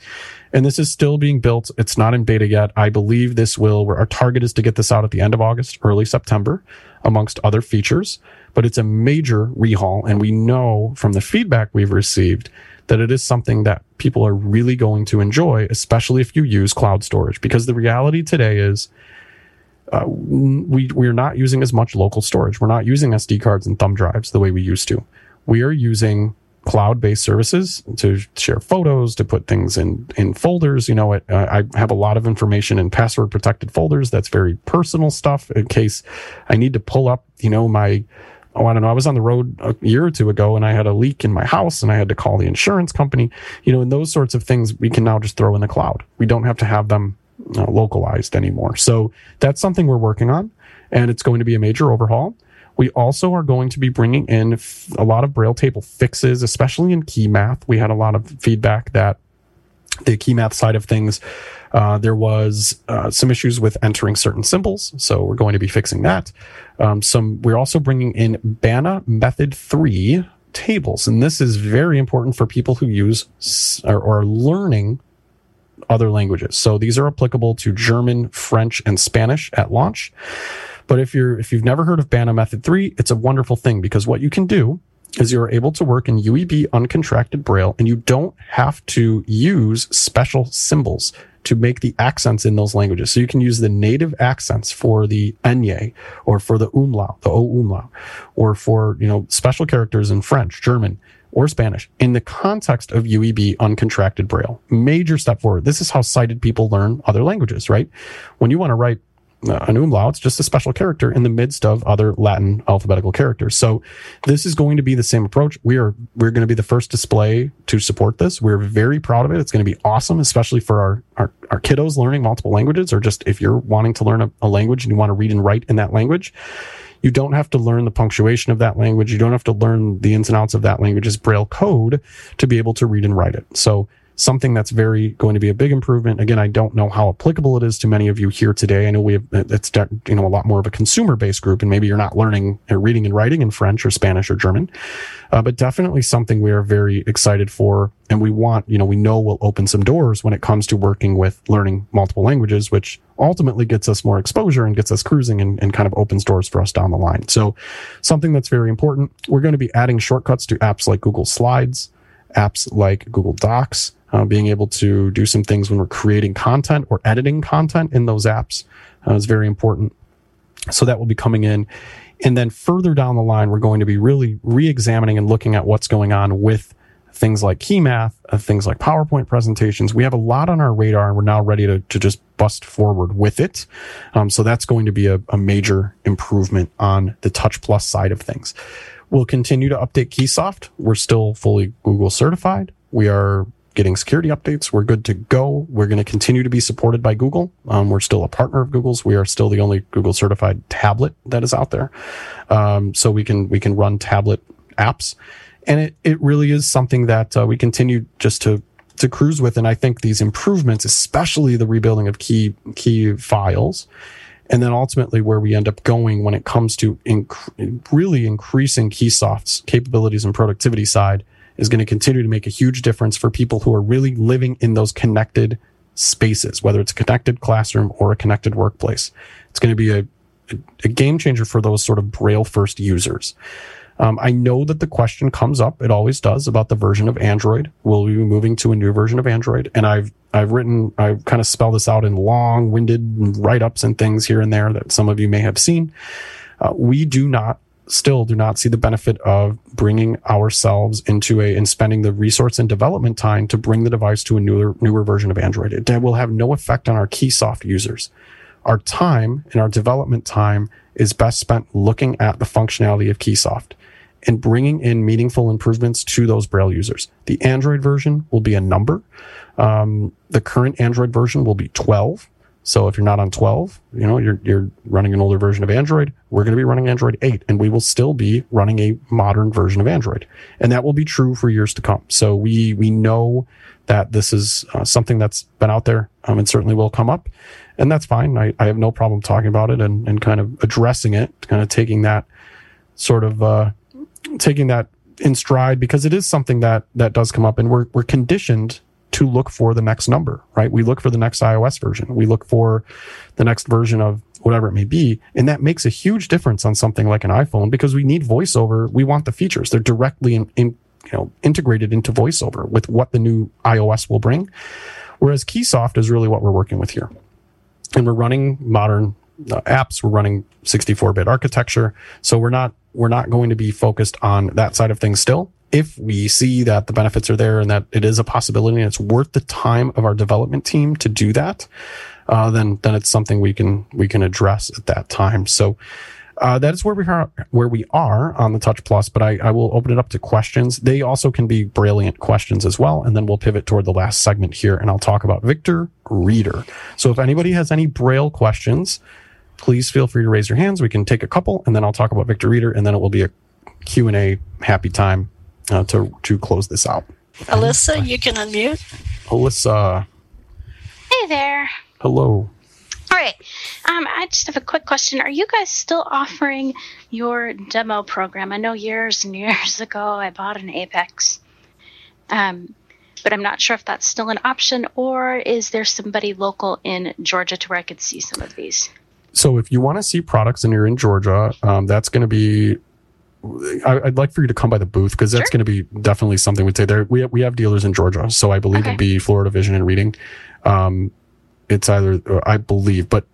And this is still being built. It's not in beta yet. I believe this will, our target is to get this out at the end of August, early September amongst other features, but it's a major rehaul. And we know from the feedback we've received that it is something that people are really going to enjoy, especially if you use cloud storage. Because the reality today is uh, we, we're not using as much local storage. We're not using SD cards and thumb drives the way we used to. We are using cloud based services to share photos, to put things in, in folders. You know, it, uh, I have a lot of information in password protected folders. That's very personal stuff in case I need to pull up, you know, my, oh, I don't know. I was on the road a year or two ago and I had a leak in my house and I had to call the insurance company, you know, and those sorts of things we can now just throw in the cloud. We don't have to have them uh, localized anymore. So that's something we're working on and it's going to be a major overhaul. We also are going to be bringing in a lot of Braille table fixes, especially in key math. We had a lot of feedback that the key math side of things, uh, there was uh, some issues with entering certain symbols, so we're going to be fixing that. Um, some we're also bringing in BANA Method Three tables, and this is very important for people who use or, or are learning other languages. So these are applicable to German, French, and Spanish at launch. But if you're if you've never heard of BANA Method 3, it's a wonderful thing because what you can do is you're able to work in UEB uncontracted Braille and you don't have to use special symbols to make the accents in those languages. So you can use the native accents for the enye or for the umlaut, the o umlaut, or for, you know, special characters in French, German, or Spanish in the context of UEB uncontracted Braille. Major step forward. This is how sighted people learn other languages, right? When you want to write Uh, an umlaut, it's just a special character in the midst of other Latin alphabetical characters. So this is going to be the same approach. We are we're going to be the first display to support this. We're very proud of it. It's going to be awesome, especially for our our, our kiddos learning multiple languages, or just if you're wanting to learn a, a language and you want to read and write in that language. You don't have to learn the punctuation of that language. You don't have to learn the ins and outs of that language language's Braille code to be able to read and write it. So something that's very going to be a big improvement. Again, I don't know how applicable it is to many of you here today. I know we have it's you know a lot more of a consumer based group, and maybe you're not learning or reading and writing in French or Spanish or German, uh, but definitely something we are very excited for, and we want you know we know will open some doors when it comes to working with learning multiple languages, which ultimately gets us more exposure and gets us cruising and, and kind of opens doors for us down the line. So something that's very important. We're going to be adding shortcuts to apps like Google Slides, apps like Google Docs uh, being able to do some things when we're creating content or editing content in those apps uh, is very important. So that will be coming in. And then further down the line, we're going to be really re examining and looking at what's going on with things like key math, uh, things like PowerPoint presentations. We have a lot on our radar and we're now ready to, to just bust forward with it. Um, so that's going to be a, a major improvement on the Touch Plus side of things. We'll continue to update Keysoft. We're still fully Google certified. We are getting security updates. We're good to go. We're going to continue to be supported by Google. Um, we're still a partner of Google's. We are still the only Google certified tablet that is out there. Um, so we can we can run tablet apps, and it it really is something that uh, we continue just to to cruise with. And I think these improvements, especially the rebuilding of key key files. And then ultimately, where we end up going when it comes to inc- really increasing Keysoft's capabilities and productivity side, is going to continue to make a huge difference for people who are really living in those connected spaces, whether it's a connected classroom or a connected workplace. It's going to be a, a, game changer for those sort of Braille first users. Um, I know that the question comes up, it always does, about the version of Android. Will we be moving to a new version of Android? And I've I've written, I've kind of spelled this out in long-winded write-ups and things here and there that some of you may have seen. Uh, we do not still do not see the benefit of bringing ourselves into a and spending the resource and development time to bring the device to a newer newer version of Android. It will have no effect on our Keysoft users. Our time and our development time is best spent looking at the functionality of Keysoft and bringing in meaningful improvements to those Braille users. The Android version will be a number. Um, the current Android version will be 12. So if you're not on 12, you know, you're, you're running an older version of Android, we're going to be running Android 8 and we will still be running a modern version of Android. And that will be true for years to come. So we, we know that this is uh, something that's been out there um, and certainly will come up. And that's fine. I, I have no problem talking about it and, and kind of addressing it, kind of taking that sort of, uh, taking that in stride because it is something that, that does come up and we're, we're conditioned to look for the next number, right? We look for the next iOS version. We look for the next version of whatever it may be. And that makes a huge difference on something like an iPhone because we need voiceover. We want the features. They're directly in, in, you know, integrated into voiceover with what the new iOS will bring. Whereas Keysoft is really what we're working with here. And we're running modern uh, apps. We're running 64 bit architecture. So we're not, we're not going to be focused on that side of things still if we see that the benefits are there and that it is a possibility and it's worth the time of our development team to do that, uh, then then it's something we can we can address at that time. So uh, that is where we are where we are on the Touch Plus. But I, I will open it up to questions. They also can be brilliant questions as well, and then we'll pivot toward the last segment here, and I'll talk about Victor Reader. So if anybody has any Braille questions, please feel free to raise your hands. We can take a couple, and then I'll talk about Victor Reader, and then it will be a Q and A happy time uh, to to close this out. Alyssa, you can unmute. Alyssa. Hey there. Hello. All right. Um, I just have a quick question. Are you guys still offering your demo program? I know years and years ago I bought an Apex, um, but I'm not sure if that's still an option or is there somebody local in Georgia to where I could see some of these? So if you want to see products and you're in Georgia, um, that's going to be I, would like for you to come by the booth because that's sure. going to be definitely something we'd say there. We have, we have dealers in Georgia, so I believe okay. it'd be Florida Vision and Reading. Um, it's either I believe, but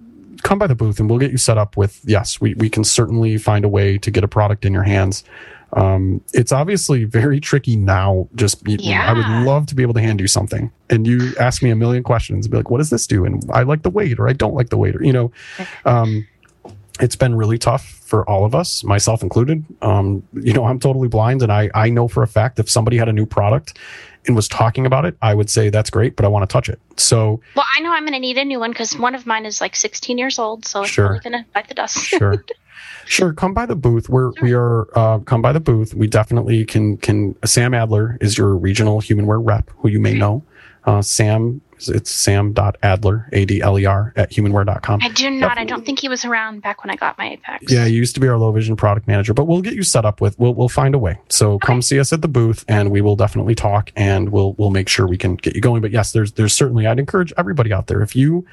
come by the booth and we'll get you set up with. Yes, we we can certainly find a way to get a product in your hands. Um, it's obviously very tricky now. Just yeah. I would love to be able to hand you something, and you ask me a million questions, and be like, "What does this do?" And I like the weight, or I don't like the weight, or you know. Um, it's been really tough for all of us, myself included. Um, you know, I'm totally blind, and I I know for a fact if somebody had a new product and was talking about it, I would say that's great, but I want to touch it. So, well, I know I'm going to need a new one because one of mine is like 16 years old, so it's sure. probably going to bite the dust. sure, sure. Come by the booth. We're sure. we are uh, come by the booth. We definitely can can. Sam Adler is your regional humanware rep, who you may know. Uh, Sam it's sam.adler, A-D-L-E-R, at humanware.com. I do not. Definitely. I don't think he was around back when I got my Apex. Yeah, he used to be our low vision product manager, but we'll get you set up with, we'll, we'll find a way. So okay. come see us at the booth and we will definitely talk and we'll, we'll make sure we can get you going. But yes, there's, there's certainly, I'd encourage everybody out there, if you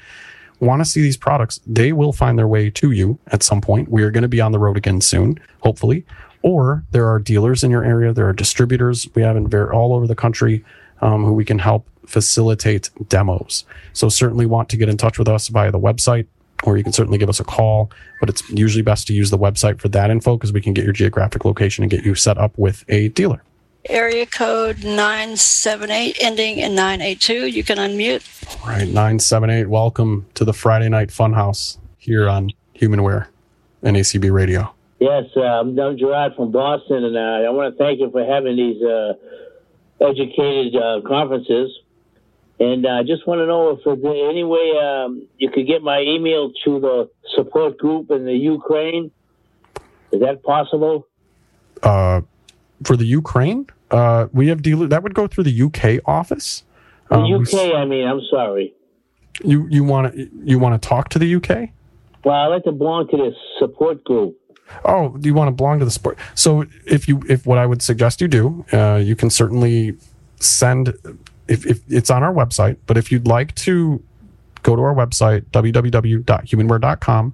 want to see these products, they will find their way to you at some point. We are going to be on the road again soon, hopefully. Or there are dealers in your area. There are distributors we have in very, all over the country um, who we can help facilitate demos. So certainly want to get in touch with us via the website, or you can certainly give us a call. But it's usually best to use the website for that info because we can get your geographic location and get you set up with a dealer. Area code 978 ending in 982. You can unmute. All right, 978. Welcome to the Friday Night Funhouse here on Humanware and ACB Radio. Yes, uh, I'm Gerard from Boston, and uh, I want to thank you for having these uh, educated uh, conferences. And I uh, just want to know if there's any way um, you could get my email to the support group in the Ukraine. Is that possible? Uh, for the Ukraine, uh, we have dealer that would go through the UK office. The um, UK, I mean, I'm sorry. You you want to you want to talk to the UK? Well, I like to belong to this support group. Oh, do you want to belong to the support? So if you if what I would suggest you do, uh, you can certainly send if, if it's on our website, but if you'd like to go to our website, www.humanware.com,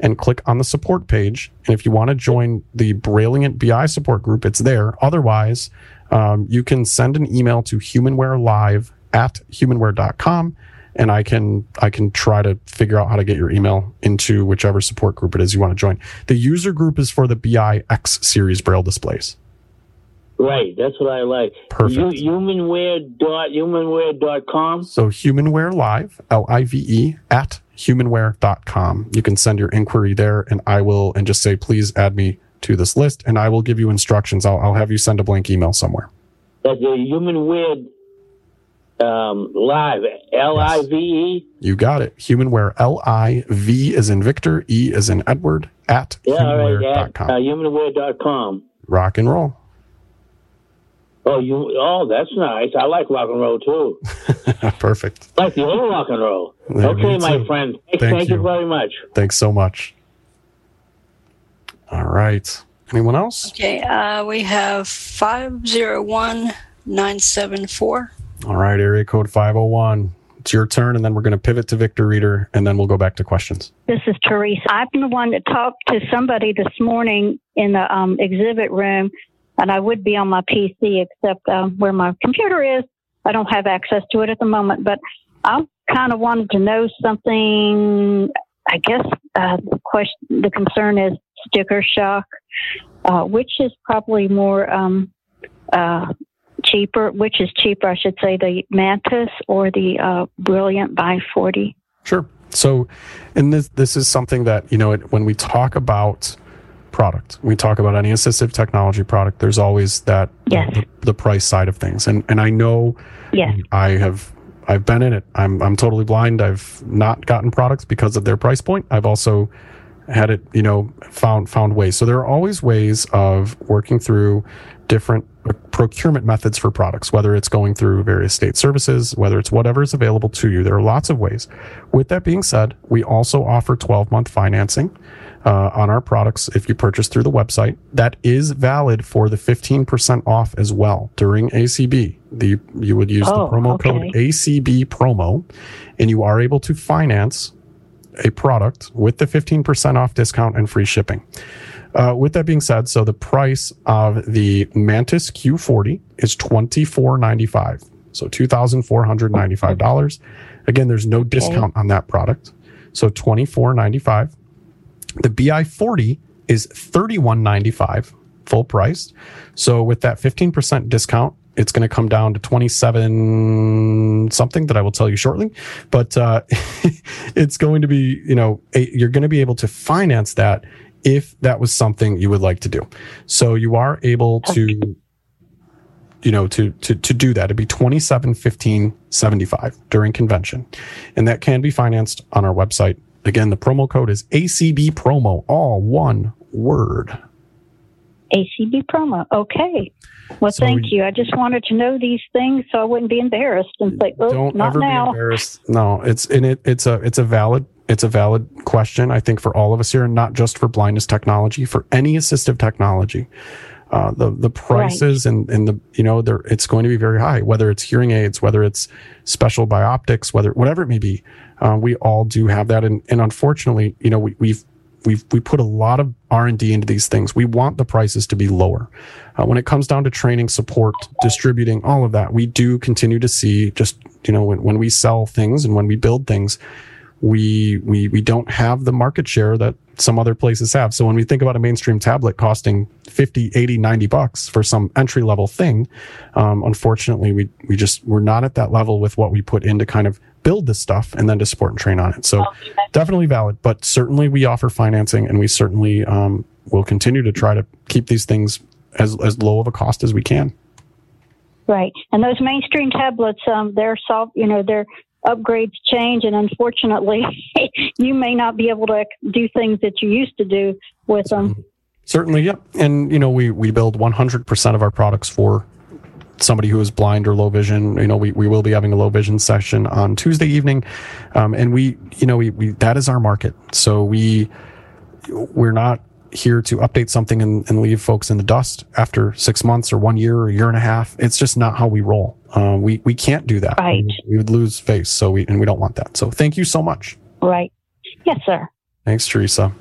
and click on the support page. And if you want to join the Brailliant BI support group, it's there. Otherwise, um, you can send an email to humanwarelive at humanware.com and I can I can try to figure out how to get your email into whichever support group it is you want to join. The user group is for the BI X series braille displays. Right, that's what I like. Perfect. humanware dot humanware dot com. So humanware live, L I V E at humanware.com. You can send your inquiry there and I will and just say please add me to this list and I will give you instructions. I'll, I'll have you send a blank email somewhere. That's a humanware um, live L I V E. You got it. Humanware L I V is in Victor, E is in Edward at yeah, humanware.com. Right, uh, humanware.com. Rock and roll. Oh, you! Oh, that's nice. I like rock and roll too. (laughs) Perfect. I like the old rock and roll. There, okay, my friend. Thank, thank you. you very much. Thanks so much. All right. Anyone else? Okay. Uh, we have five zero one nine seven four. All right, area code five zero one. It's your turn, and then we're going to pivot to Victor Reader, and then we'll go back to questions. This is Teresa. I'm the one that talked to somebody this morning in the um, exhibit room and I would be on my PC, except um, where my computer is, I don't have access to it at the moment. But I kind of wanted to know something. I guess uh, the question, the concern is sticker shock, uh, which is probably more um, uh, cheaper. Which is cheaper, I should say, the Mantis or the uh, Brailliant by Forty. Sure. So, and this this is something that you know when we talk about product. We talk about any assistive technology product. There's always that yes. the, the, price side of things, and and I know yes. I have I've been in it. I'm I'm totally blind. I've not gotten products because of their price point. I've also had it, you know, found found ways. So there are always ways of working through different procurement methods for products, whether it's going through various state services, whether it's whatever is available to you. There are lots of ways. With that being said, we also offer 12 month financing uh, on our products if you purchase through the website. That is valid for the 15% off as well during ACB. The you would use oh, the promo okay. code ACB promo, and you are able to finance a product with the 15% off discount and free shipping. Uh, with that being said, so the price of the Mantis Q40 is $24.95. So $2,495. Again, there's no discount on that product. So $24.95. The BI40 is $31.95 full price. So with that 15% discount, it's going to come down to 27 something that I will tell you shortly. But uh, (laughs) it's going to be, you know, a, you're going to be able to finance that if that was something you would like to do. So you are able to you know to to to do that it'd be 27 15 75 during convention and that can be financed on our website again the promo code is acb promo all one word ACB promo. Okay. Well, So thank you-. I just wanted to know these things so I wouldn't be embarrassed and say, "Oh, don't not ever now." be embarrassed no it's in it it's a it's a valid it's a valid question i think for all of us here and not just for blindness technology for any assistive technology uh, the the prices and and the you know they're it's going to be very high whether it's hearing aids whether it's special bioptics whether whatever it may be uh, we all do have that. And and unfortunately you know we, we've we've we put a lot of r&d into these things. We want the prices to be lower. Uh, when it comes down to training support distributing all of that we do continue to see just you know when, when we sell things and when we build things we we we don't have the market share that some other places have. So when we think about a mainstream tablet costing 50 80 90 bucks for some entry level thing um, unfortunately we we just we're not at that level with what we put in to kind of build this stuff and then to support and train on it so definitely valid but certainly we offer financing and we certainly um, will continue to try to keep these things as as low of a cost as we can Right. And those mainstream tablets, um, their soft, you know, their upgrades change, and unfortunately, (laughs) you may not be able to do things that you used to do with them. Certainly, yep. And you know, we we build 100% of our products for somebody who is blind or low vision. You know, we, we will be having a low vision session on Tuesday evening, um, and we you know we, we that is our market. So we we're not here to update something and, and leave folks in the dust after six months or one year or a year and a half. It's just not how we roll. Uh, we we can't do that. Right. We would lose face. So we and we don't want that. So thank you so much. Right. Yes, sir. Thanks, Teresa.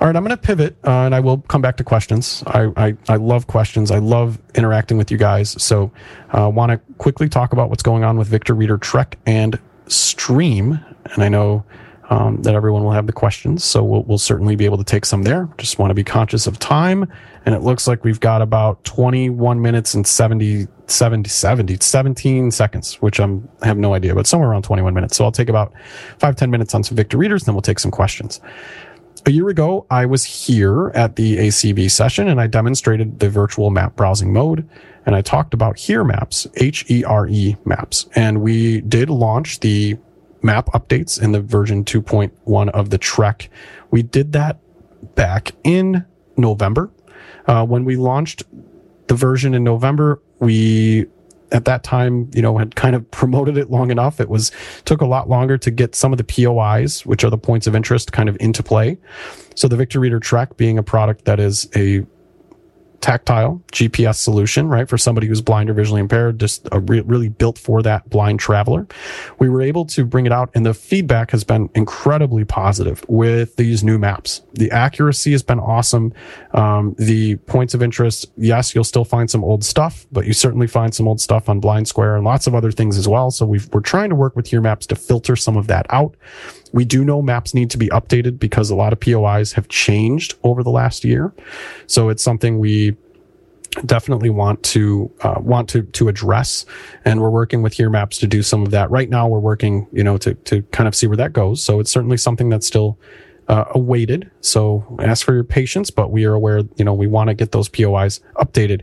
All right, I'm going to pivot uh, and I will come back to questions. I, I, I love questions. I love interacting with you guys. So I uh, want to quickly talk about what's going on with Victor Reader Trek and Stream. And I know um, that everyone will have the questions. So we'll, we'll certainly be able to take some there. Just want to be conscious of time. And it looks like we've got about 21 minutes and 70, 70, 70 17 seconds, which I'm, I have no idea, but somewhere around 21 minutes. So I'll take about five ten minutes on some Victor Readers, and then we'll take some questions. A year ago, I was here at the ACB session and I demonstrated the virtual map browsing mode and I talked about Here Maps, H E R E maps. And we did launch the map updates in the version 2.1 of the Trek. We did that back in November. Uh, when we launched the version in November, we at that time, you know, had kind of promoted it long enough. It was took a lot longer to get some of the POIs, which are the points of interest, kind of into play. So the Victor Reader Trek being a product that is a tactile GPS solution, right? For somebody who's blind or visually impaired, just re- really built for that blind traveler. We were able to bring it out and the feedback has been incredibly positive with these new maps. The accuracy has been awesome. Um, the points of interest, yes, you'll still find some old stuff, but you certainly find some old stuff on Blind Square and lots of other things as well. So we've, we're trying to work with Here Maps to filter some of that out. We do know maps need to be updated because a lot of POIs have changed over the last year. So it's something we definitely want to uh, want to to address. And we're working with here maps to do some of that. Right now we're working you know to to kind of see where that goes. So it's certainly something that's still uh, awaited. So ask for your patience but we are aware you know we want to get those pois updated.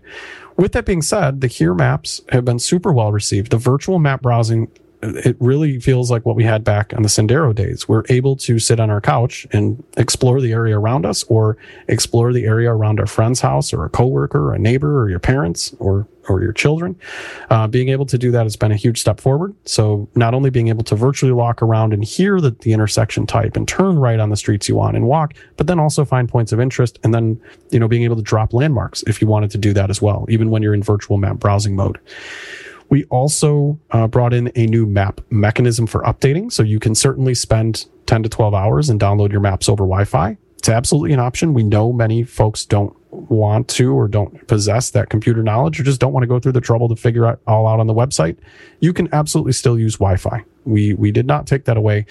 With that being said the here maps have been super well received. The virtual map browsing it really feels like what we had back on the Sendero days. We're able to sit on our couch and explore the area around us or explore the area around our friend's house or a coworker or a neighbor or your parents or or your children. Uh, being able to do that has been a huge step forward. So not only being able to virtually walk around and hear the, the intersection type and turn right on the streets you want and walk, but then also find points of interest and then, you know, being able to drop landmarks if you wanted to do that as well, even when you're in virtual map browsing mode. We also uh, brought in a new map mechanism for updating. So you can certainly spend 10 to 12 hours and download your maps over Wi Fi. It's absolutely an option. We know many folks don't want to or don't possess that computer knowledge or just don't want to go through the trouble to figure it all out on the website. You can absolutely still use Wi Fi. We, we did not take that away,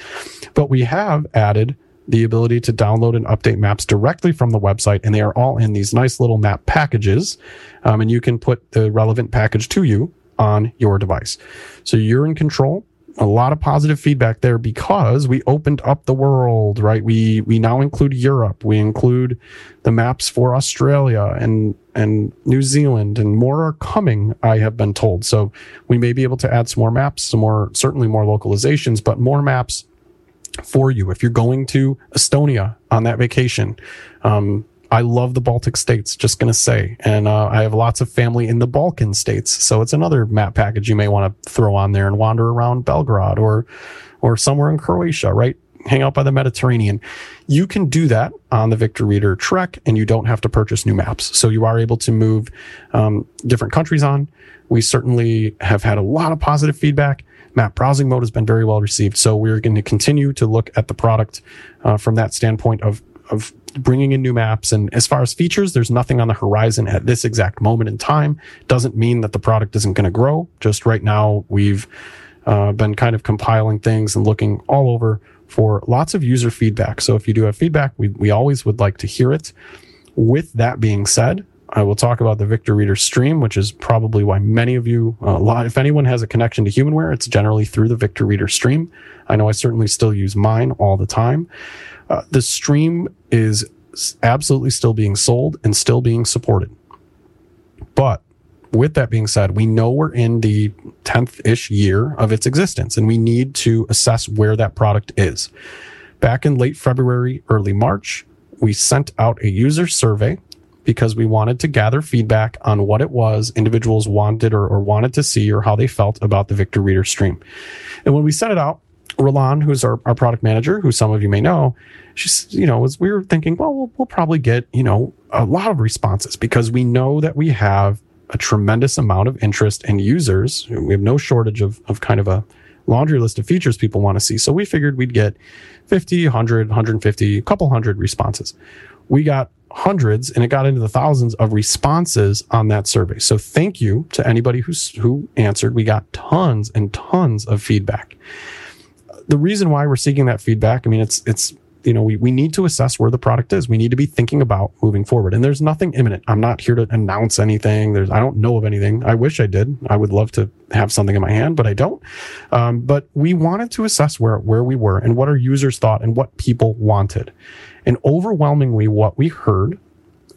but we have added the ability to download and update maps directly from the website, and they are all in these nice little map packages. Um, and you can put the relevant package to you on your device. So you're in control. A lot of positive feedback there because we opened up the world, right? We we now include Europe. We include the maps for Australia and and New Zealand, and more are coming. I have been told. So we may be able to add some more maps, some more certainly more localizations, but more maps for you if you're going to Estonia on that vacation. Um, I love the Baltic states, just going to say. And uh, I have lots of family in the Balkan states. So it's another map package you may want to throw on there and wander around Belgrade or, or somewhere in Croatia, right? Hang out by the Mediterranean. You can do that on the Victor Reader Trek and you don't have to purchase new maps. So you are able to move um, different countries on. We certainly have had a lot of positive feedback map browsing mode has been very well received. So we're going to continue to look at the product uh, from that standpoint of of bringing in new maps. And as far as features, there's nothing on the horizon at this exact moment in time. Doesn't mean that the product isn't going to grow. Just right now, we've uh, been kind of compiling things and looking all over for lots of user feedback. So if you do have feedback, we, we always would like to hear it. With that being said, I will talk about the Victor Reader stream, which is probably why many of you, lot, if anyone has a connection to Humanware, it's generally through the Victor Reader stream. I know I certainly still use mine all the time. Uh, the stream is absolutely still being sold and still being supported. But with that being said, we know we're in the 10th ish year of its existence and we need to assess where that product is. Back in late February, early March, we sent out a user survey because we wanted to gather feedback on what it was individuals wanted or, or wanted to see or how they felt about the Victor Reader stream. And when we sent it out, Roland, who's our, our product manager, who some of you may know, she's, you know, was, we were thinking, well, well, we'll probably get, you know, a lot of responses because we know that we have a tremendous amount of interest in users. We have no shortage of, of kind of a laundry list of features people want to see. So we figured we'd get 50, 100, 150, a couple hundred responses. We got hundreds and it got into the thousands of responses on that survey. So thank you to anybody who's, who answered. We got tons and tons of feedback. The reason why we're seeking that feedback, I mean, it's, it's, you know, we, we need to assess where the product is. We need to be thinking about moving forward. And there's nothing imminent. I'm not here to announce anything. There's, I don't know of anything. I wish I did. I would love to have something in my hand, but I don't. Um, but we wanted to assess where, where we were and what our users thought and what people wanted. And overwhelmingly, what we heard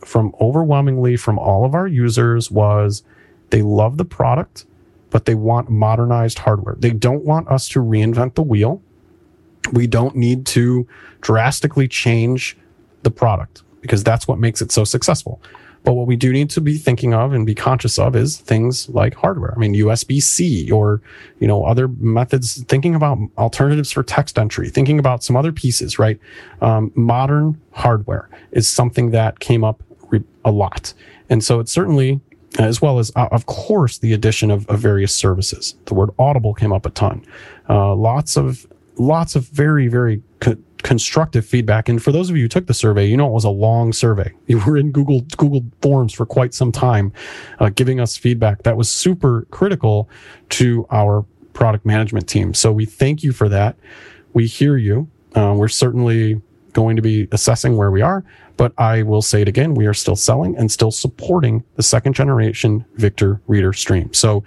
from overwhelmingly from all of our users was they love the product, but they want modernized hardware. They don't want us to reinvent the wheel. We don't need to drastically change the product because that's what makes it so successful. But what we do need to be thinking of and be conscious of is things like hardware. I mean, USB C or, you know, other methods, thinking about alternatives for text entry, thinking about some other pieces, right? Um, modern hardware is something that came up a lot. And so it's certainly, as well as, uh, of course, the addition of, of, various services. The word audible came up a ton. Uh, lots of, lots of very, very co- constructive feedback. And for those of you who took the survey, you know it was a long survey. (laughs) You were in Google Google Forms for quite some time, uh, giving us feedback that was super critical to our product management team. So we thank you for that. We hear you. Uh, we're certainly going to be assessing where we are, but I will say it again: we are still selling and still supporting the second generation Victor Reader Stream. So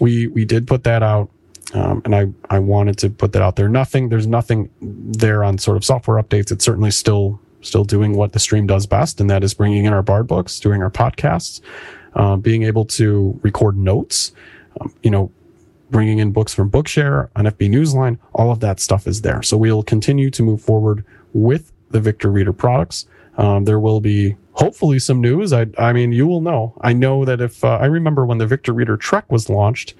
we we did put that out um, and I, I wanted to put that out there. Nothing, there's nothing there on sort of software updates. It's certainly still, still doing what the stream does best. And that is bringing in our Bard books, doing our podcasts, uh, being able to record notes, um, you know, bringing in books from Bookshare on NFB Newsline. All of that stuff is there. So we'll continue to move forward with the Victor Reader products. Um, there will be hopefully some news. I, I mean, you will know. I know that if uh, I remember when the Victor Reader Trek was launched,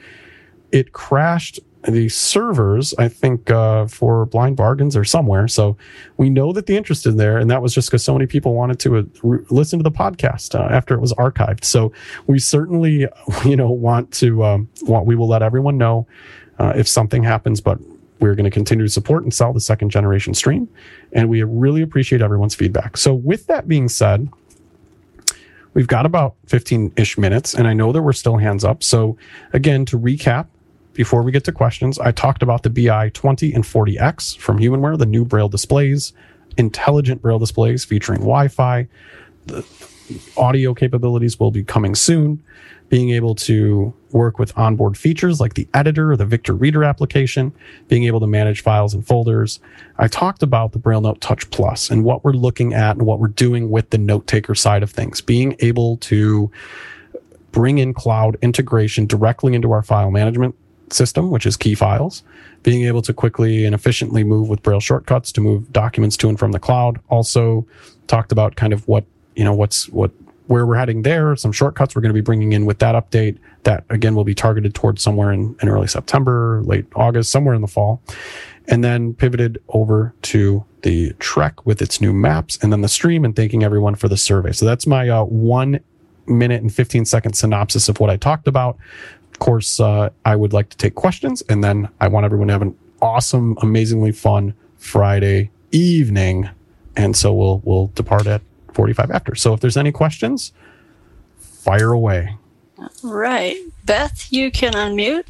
it crashed the servers, I think, uh, for blind bargains or somewhere. So we know that the interest is there. And that was just because so many people wanted to uh, re- listen to the podcast uh, after it was archived. So we certainly, (laughs) you know, want to, um, want, we will let everyone know uh, if something happens, but we're going to continue to support and sell the second generation stream. And we really appreciate everyone's feedback. So with that being said, we've got about 15 ish minutes, and I know that we're still hands up. So, again, to recap, before we get to questions, I talked about the BI 20 and 40X from Humanware, the new Braille displays, intelligent Braille displays featuring Wi Fi. The audio capabilities will be coming soon. Being able to work with onboard features like the editor or the Victor Reader application, being able to manage files and folders. I talked about the Braille Note Touch Plus and what we're looking at and what we're doing with the note taker side of things, being able to bring in cloud integration directly into our file management system, which is key files, being able to quickly and efficiently move with Braille shortcuts to move documents to and from the cloud. Also talked about kind of what, you know, what's, what, where we're heading there, some shortcuts we're going to be bringing in with that update that again will be targeted towards somewhere in, in early September, late August, somewhere in the fall. And then pivoted over to the Trek with its new maps and then the stream and thanking everyone for the survey. So that's my uh, one minute and 15 second synopsis of what I talked about. Of course, uh, I would like to take questions and then I want everyone to have an awesome, amazingly fun Friday evening. And so we'll, we'll depart at 45 after. So if there's any questions, fire away. Right. Beth, you can unmute.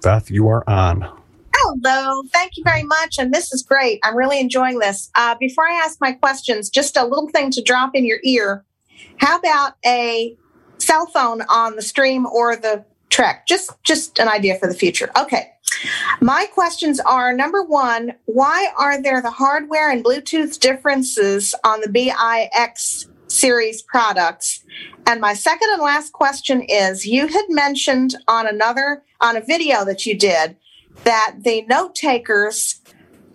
Beth, you are on. Hello. Thank you very much. And this is great. I'm really enjoying this. Uh, before I ask my questions, just a little thing to drop in your ear. How about a cell phone on the stream or the trek? Just just an idea for the future. Okay. My questions are number one, why are there the hardware and Bluetooth differences on the BIX series products? And my second and last question is you had mentioned on another, on a video that you did, that the note takers,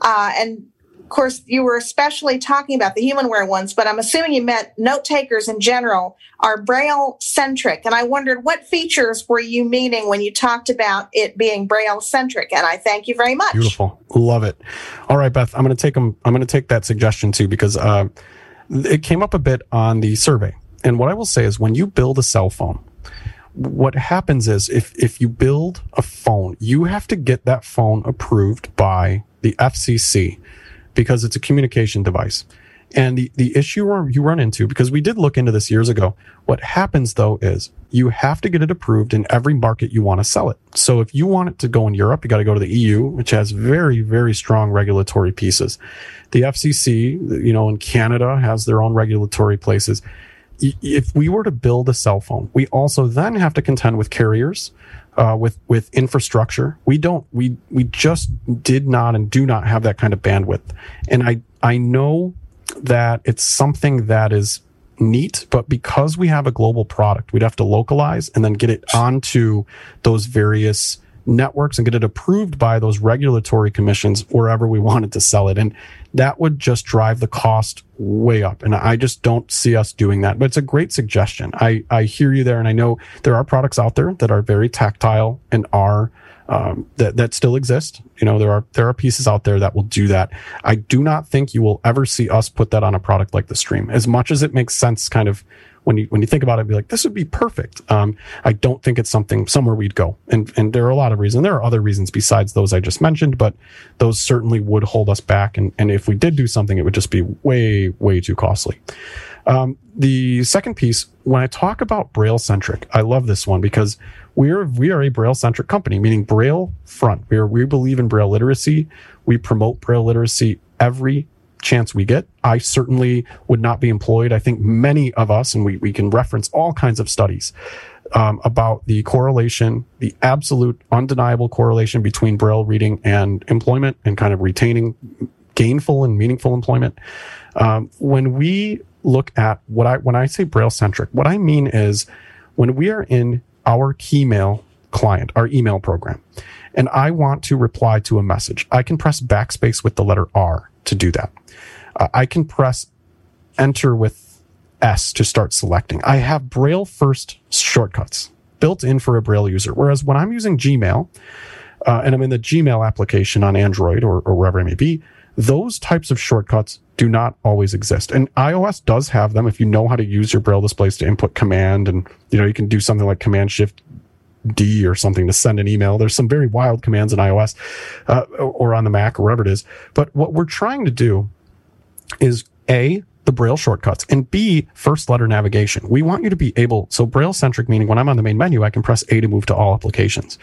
uh, and course, you were especially talking about the humanware ones, but I'm assuming you meant note takers in general are Braille centric. And I wondered what features were you meaning when you talked about it being Braille centric? And I thank you very much. Beautiful. Love it. All right, Beth, I'm going to take them. I'm going to take that suggestion too, because, uh, it came up a bit on the survey. And what I will say is when you build a cell phone, what happens is if, if you build a phone, you have to get that phone approved by the FCC because it's a communication device. And the, the issue you run into, because we did look into this years ago, what happens though is you have to get it approved in every market you want to sell it. So if you want it to go in Europe, you got to go to the EU, which has very, very strong regulatory pieces. The FCC, you know, in Canada has their own regulatory places. If we were to build a cell phone, we also then have to contend with carriers, uh, with with infrastructure. We don't. We we just did not and do not have that kind of bandwidth. And I I know that it's something that is neat, but because we have a global product, we'd have to localize and then get it onto those various networks and get it approved by those regulatory commissions wherever we wanted to sell it. And that would just drive the cost way up. And I just don't see us doing that. But it's a great suggestion. I, I hear you there. And I know there are products out there that are very tactile and are um, that that still exist. You know, there are there are pieces out there that will do that. I do not think you will ever see us put that on a product like the Stream. As much as it makes sense, kind of when you when you think about it, be like this would be perfect. Um, I don't think it's something somewhere we'd go, and and there are a lot of reasons. There are other reasons besides those I just mentioned, but those certainly would hold us back. And and if we did do something, it would just be way way too costly. Um, the second piece, when I talk about Braille centric, I love this one because we are we are a Braille centric company, meaning Braille front. We are we believe in Braille literacy. We promote Braille literacy every chance we get. I certainly would not be employed. I think many of us, and we, we can reference all kinds of studies um, about the correlation, the absolute undeniable correlation between Braille reading and employment and kind of retaining gainful and meaningful employment. Um, when we look at what I when I say Braille centric, what I mean is when we are in our Keymail client, our email program, and I want to reply to a message, I can press backspace with the letter R to do that. Uh, I can press enter with S to start selecting. I have Braille first shortcuts built in for a Braille user. Whereas when I'm using Gmail, uh, and I'm in the Gmail application on Android or, or wherever it may be, those types of shortcuts do not always exist. And iOS does have them if you know how to use your braille displays to input command and you know you can do something like command shift D or something to send an email. There's some very wild commands in iOS uh, or on the Mac or wherever it is. But what we're trying to do is A, the Braille shortcuts, and B, first letter navigation. We want you to be able, so Braille centric, meaning when I'm on the main menu, I can press A to move to all applications.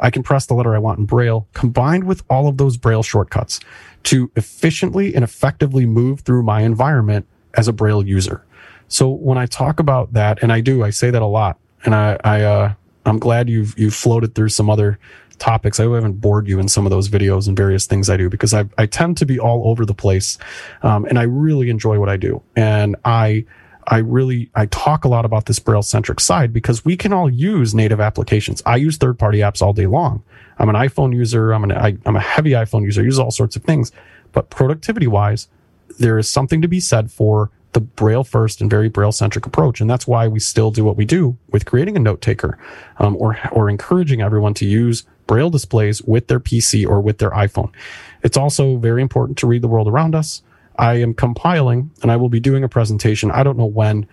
I can press the letter I want in Braille combined with all of those Braille shortcuts to efficiently and effectively move through my environment as a Braille user. So when I talk about that, and I do, I say that a lot, and I, I, uh, I'm glad you've you've floated through some other topics. I haven't bored you in some of those videos and various things I do because I I tend to be all over the place, um, and I really enjoy what I do. And I I really I talk a lot about this Braille centric side because we can all use native applications. I use third party apps all day long. I'm an iPhone user. I'm an I, I'm a heavy iPhone user. I use all sorts of things, but productivity wise, there is something to be said for the braille first and very braille centric approach. And that's why we still do what we do with creating a note taker um, or or encouraging everyone to use braille displays with their pc or with their iphone. It's also very important to read the world around us. I am compiling and i will be doing a presentation i don't know when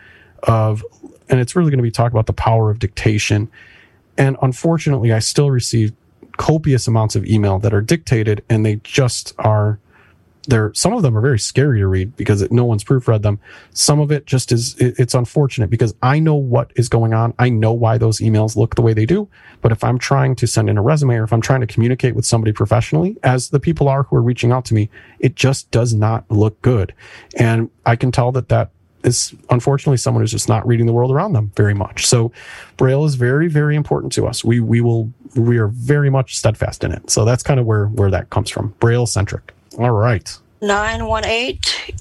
of and it's really going to be talking about the power of dictation. And unfortunately i still receive copious amounts of email that are dictated and they just are they're some of them are very scary to read because it, no one's proofread them. Some of it just is it, it's unfortunate because I know what is going on. I know why those emails look the way they do. But if I'm trying to send in a resume or if I'm trying to communicate with somebody professionally, as the people are who are reaching out to me, it just does not look good. And I can tell that that is unfortunately someone who's just not reading the world around them very much. So Braille is very, very important to us. We we will we are very much steadfast in it. So that's kind of where where that comes from. Braille centric. All right. 918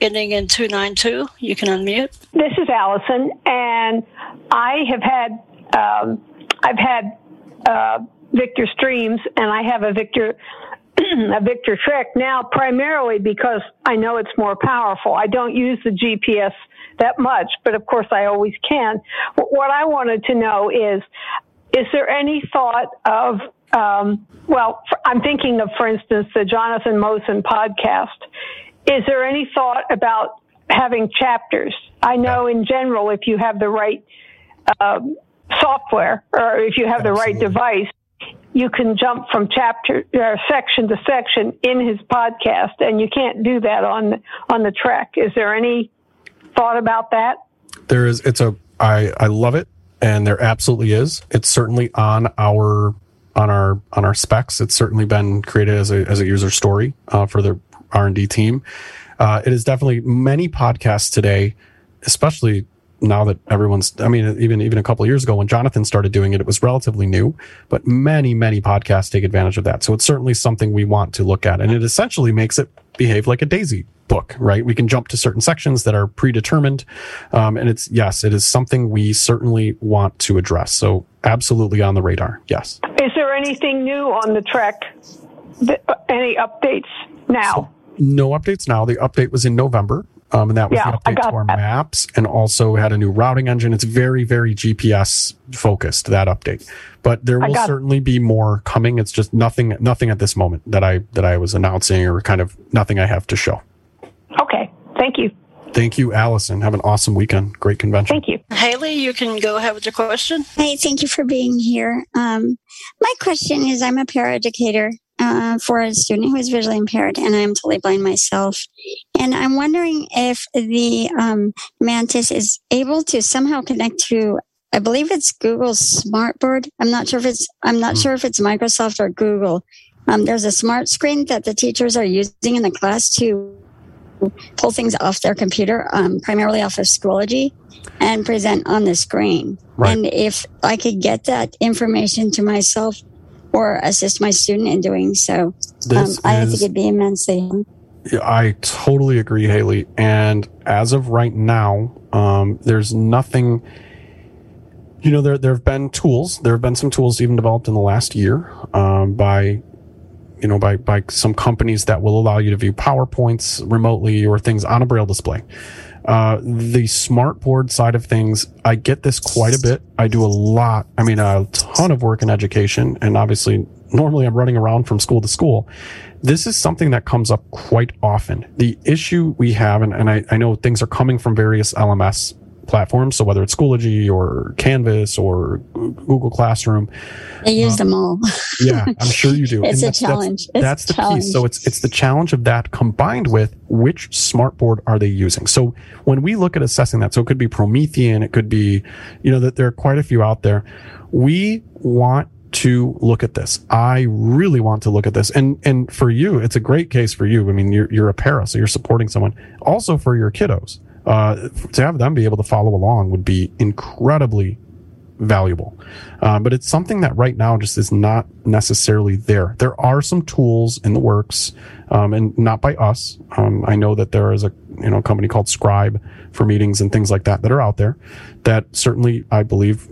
ending in 292. You can unmute. This is Allison, and I have had um, I've had uh, Victor Streams, and I have a Victor (clears throat) a Victor Trek now primarily because I know it's more powerful. I don't use the GPS that much, but of course I always can. What I wanted to know is, is there any thought of um, well, I'm thinking of, for instance, the Jonathan Mosen podcast. Is there any thought about having chapters? I know in general, if you have the right uh, software or if you have Absolutely. the right device, you can jump from chapter uh, section to section in his podcast, and you can't do that on on the Trek. Is there any thought about that? There is. It's a. I I love it, and there absolutely is. It's certainly on our on our on our specs. It's certainly been created as a as a user story uh, for the R and D team. Uh, it is definitely many podcasts today, especially now that everyone's i mean even even a couple years ago when jonathan started doing it it was relatively new but many many podcasts take advantage of that so it's certainly something we want to look at and it essentially makes it behave like a daisy book right we can jump to certain sections that are predetermined um, and it's yes it is something we certainly want to address so absolutely on the radar yes is there anything new on the Trek? Any updates now? So, no updates now. The update was in November. Um, and that was yeah, the update to our that. maps and also had a new routing engine. It's very, very GPS focused, that update. But there will certainly be more coming. It's just nothing, nothing at this moment that I, that I was announcing or kind of nothing I have to show. Okay. Thank you. Thank you, Allison. Have an awesome weekend. Great convention. Thank you. Haley, you can go ahead with your question. Hey, thank you for being here. Um, my question is I'm a paraeducator uh, for a student who is visually impaired, and I'm totally blind myself. And I'm wondering if the um, Mantis is able to somehow connect to I believe it's Google's Smartboard. I'm not sure if it's I'm not mm. sure if it's Microsoft or Google. Um, there's a smart screen that the teachers are using in the class to pull things off their computer, um, primarily off of Schoology, and present on the screen. Right. And if I could get that information to myself or assist my student in doing so, um, I think it'd be immensely. I totally agree, Haley. And as of right now, um, there's nothing. You know, there there have been tools. There have been some tools even developed in the last year um, by you know, by, by some companies that will allow you to view PowerPoints remotely or things on a braille display. Uh, the smart board side of things, I get this quite a bit. I do a lot, I mean, a ton of work in education and obviously normally I'm running around from school to school. This is something that comes up quite often. The issue we have, and, and I, I know things are coming from various LMS platforms. So whether it's Schoology or Canvas or Google Classroom, I use uh, them all. yeah, I'm sure you do. (laughs) it's a challenge. That's, that's the challenge. piece. So it's it's the challenge of that combined with which smartboard are they using. So when we look at assessing that, so it could be Promethean, it could be, you know, that there are quite a few out there. We want to look at this. I really want to look at this. And and for you, it's a great case for you. I mean, you're you're a para, so you're supporting someone. Also for your kiddos uh, to have them be able to follow along would be incredibly valuable. Uh, but it's something that right now just is not necessarily there. There are some tools in the works, um, and not by us. Um, I know that there is a you know company called Scribe for meetings and things like that that are out there. That certainly I believe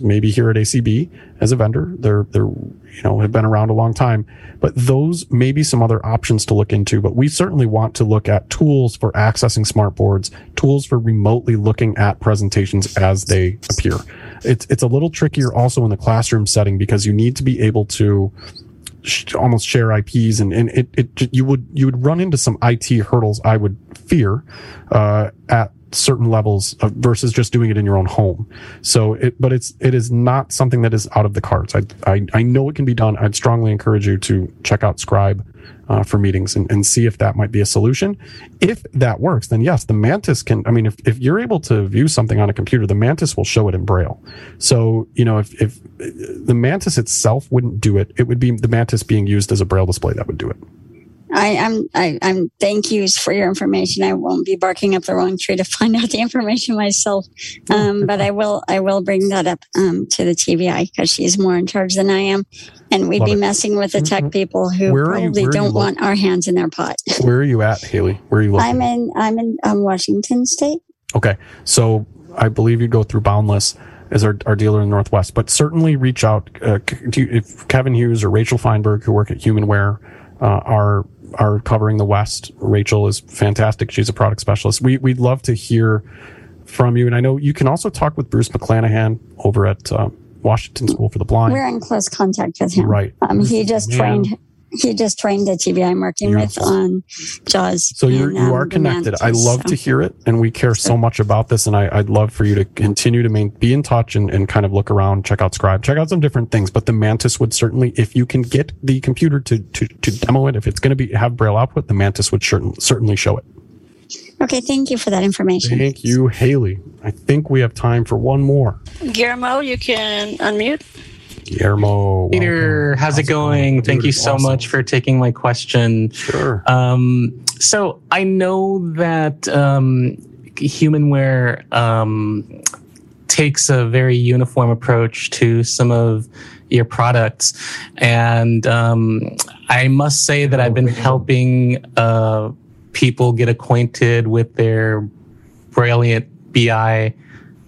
maybe here at ACB as a vendor, they're they're you know have been around a long time. But those may be some other options to look into. But we certainly want to look at tools for accessing smart boards, tools for remotely looking at presentations as they appear. It's it's a little trickier also in the classroom setting because you need to be able to almost share IPs and, and it, it you would you would run into some IT hurdles I would fear uh, at certain levels of, versus just doing it in your own home. So it, but it's, it is not something that is out of the cards. I, I, I know it can be done. I'd strongly encourage you to check out Scribe uh, for meetings and, and see if that might be a solution. If that works, then yes, the Mantis can. I mean, if, if you're able to view something on a computer, the Mantis will show it in Braille. So, you know, if, if the Mantis itself wouldn't do it, it would be the Mantis being used as a Braille display that would do it. I, am I, am thank yous for your information. I won't be barking up the wrong tree to (laughs) find out the information myself, um, (laughs) but I will I will bring that up um, to the TVI because she's more in charge than I am, and we'd Love be it. messing with the tech mm-hmm. people who probably don't want our hands in their pot. (laughs) Where are you at, Haley? Where are you? Looking? I'm in I'm in um, Washington State. Okay, so I believe you go through Boundless as our, our dealer in the Northwest, but certainly reach out uh, to if Kevin Hughes or Rachel Feinberg who work at HumanWare uh, are are covering the West. Rachel is fantastic. She's a product specialist. We, we'd love to hear from you. And I know you can also talk with Bruce McClanahan over at uh, Washington School for the Blind. We're in close contact with him. Right. Um, he just trained he just trained the TV I'm working with on JAWS. So you're, you are um, connected. I love so. to hear it, and we care so much about this. And I, would love for you to continue to main, be in touch and, and kind of look around, check out Scribe, check out some different things. But the Mantis would certainly, if you can get the computer to to, to demo it, if it's going to be have Braille output, the Mantis would certain, certainly show it. Okay, thank you for that information. Thank you, Haley. I think we have time for one more. Guillermo, you can unmute. Guillermo. Peter, how's, how's, it going? going? Thank you so awesome. much for taking my question. Sure. Um, so I know that um, Humanware um, takes a very uniform approach to some of your products, and um, I must say that I've been helping uh, people get acquainted with their Brailliant BI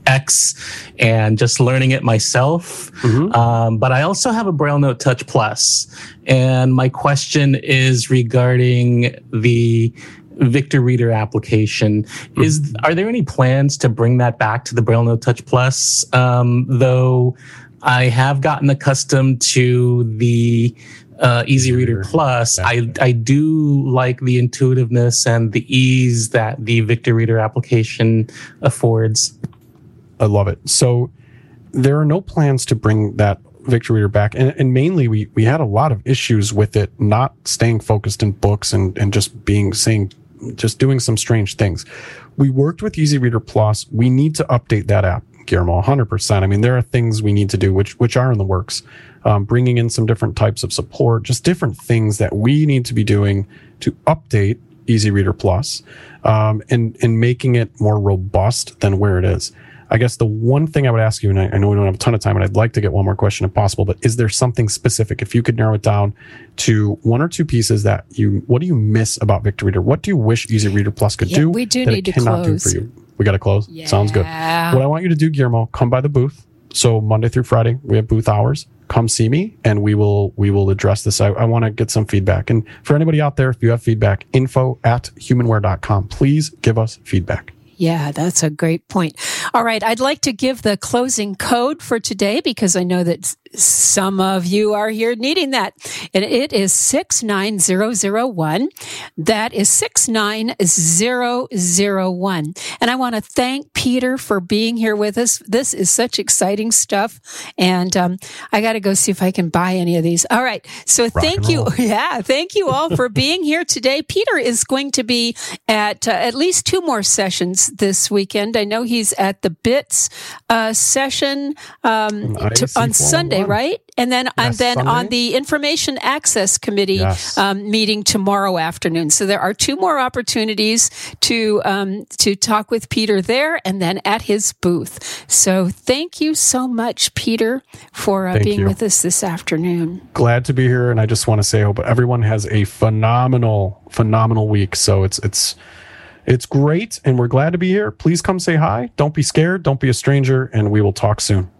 X and just learning it myself. Mm-hmm. Um, but I also have a Braille Note Touch Plus, and my question is regarding the Victor Reader application. Mm-hmm. Is are there any plans to bring that back to the Braille Note Touch Plus? Um, though I have gotten accustomed to the uh, Easy Reader Plus, I, I do like the intuitiveness and the ease that the Victor Reader application affords. I love it. So there are no plans to bring that Victor Reader back. And, and, mainly we, we had a lot of issues with it not staying focused in books and, and just being saying, just doing some strange things. We worked with Easy Reader Plus. We need to update that app, Guillermo, 100%. I mean, there are things we need to do, which, which are in the works. Um, bringing in some different types of support, just different things that we need to be doing to update Easy Reader Plus, um, and, and making it more robust than where it is. I guess the one thing I would ask you, and I, I, know we don't have a ton of time, and I'd like to get one more question if possible, but is there something specific? If you could narrow it down to one or two pieces that you, what do you miss about Victor Reader? What do you wish Easy Reader Plus could yeah, do? We do need to close. do for you? We got to close. Yeah. Sounds good. What I want you to do, Guillermo, come by the booth. So Monday through Friday, we have booth hours. Come see me, and we will we will address this. I, I want to get some feedback. And for anybody out there, if you have feedback, info at humanware.com. Please give us feedback. Yeah, that's a great point. All right. I'd like to give the closing code for today because I know that some of you are here needing that. And it is 69001. That is 69001. And I want to thank Peter for being here with us. This is such exciting stuff. And um, I got to go see if I can buy any of these. All right. So Rock thank you. (laughs) Yeah. Thank you all for being here today. Peter is going to be at uh, at least two more sessions this weekend. I know he's at the BITS uh, session um, to, on Sunday, right? And then, yes, and then Sunday. on the Information Access Committee yes. um, meeting tomorrow afternoon. So there are two more opportunities to um, to talk with Peter there, and then at his booth. So thank you so much, Peter, for uh, being you. with us this afternoon. Glad to be here, and I just want to say, I hope everyone has a phenomenal, phenomenal week. So it's it's it's great, and we're glad to be here. Please come say hi. Don't be scared. Don't be a stranger, and we will talk soon.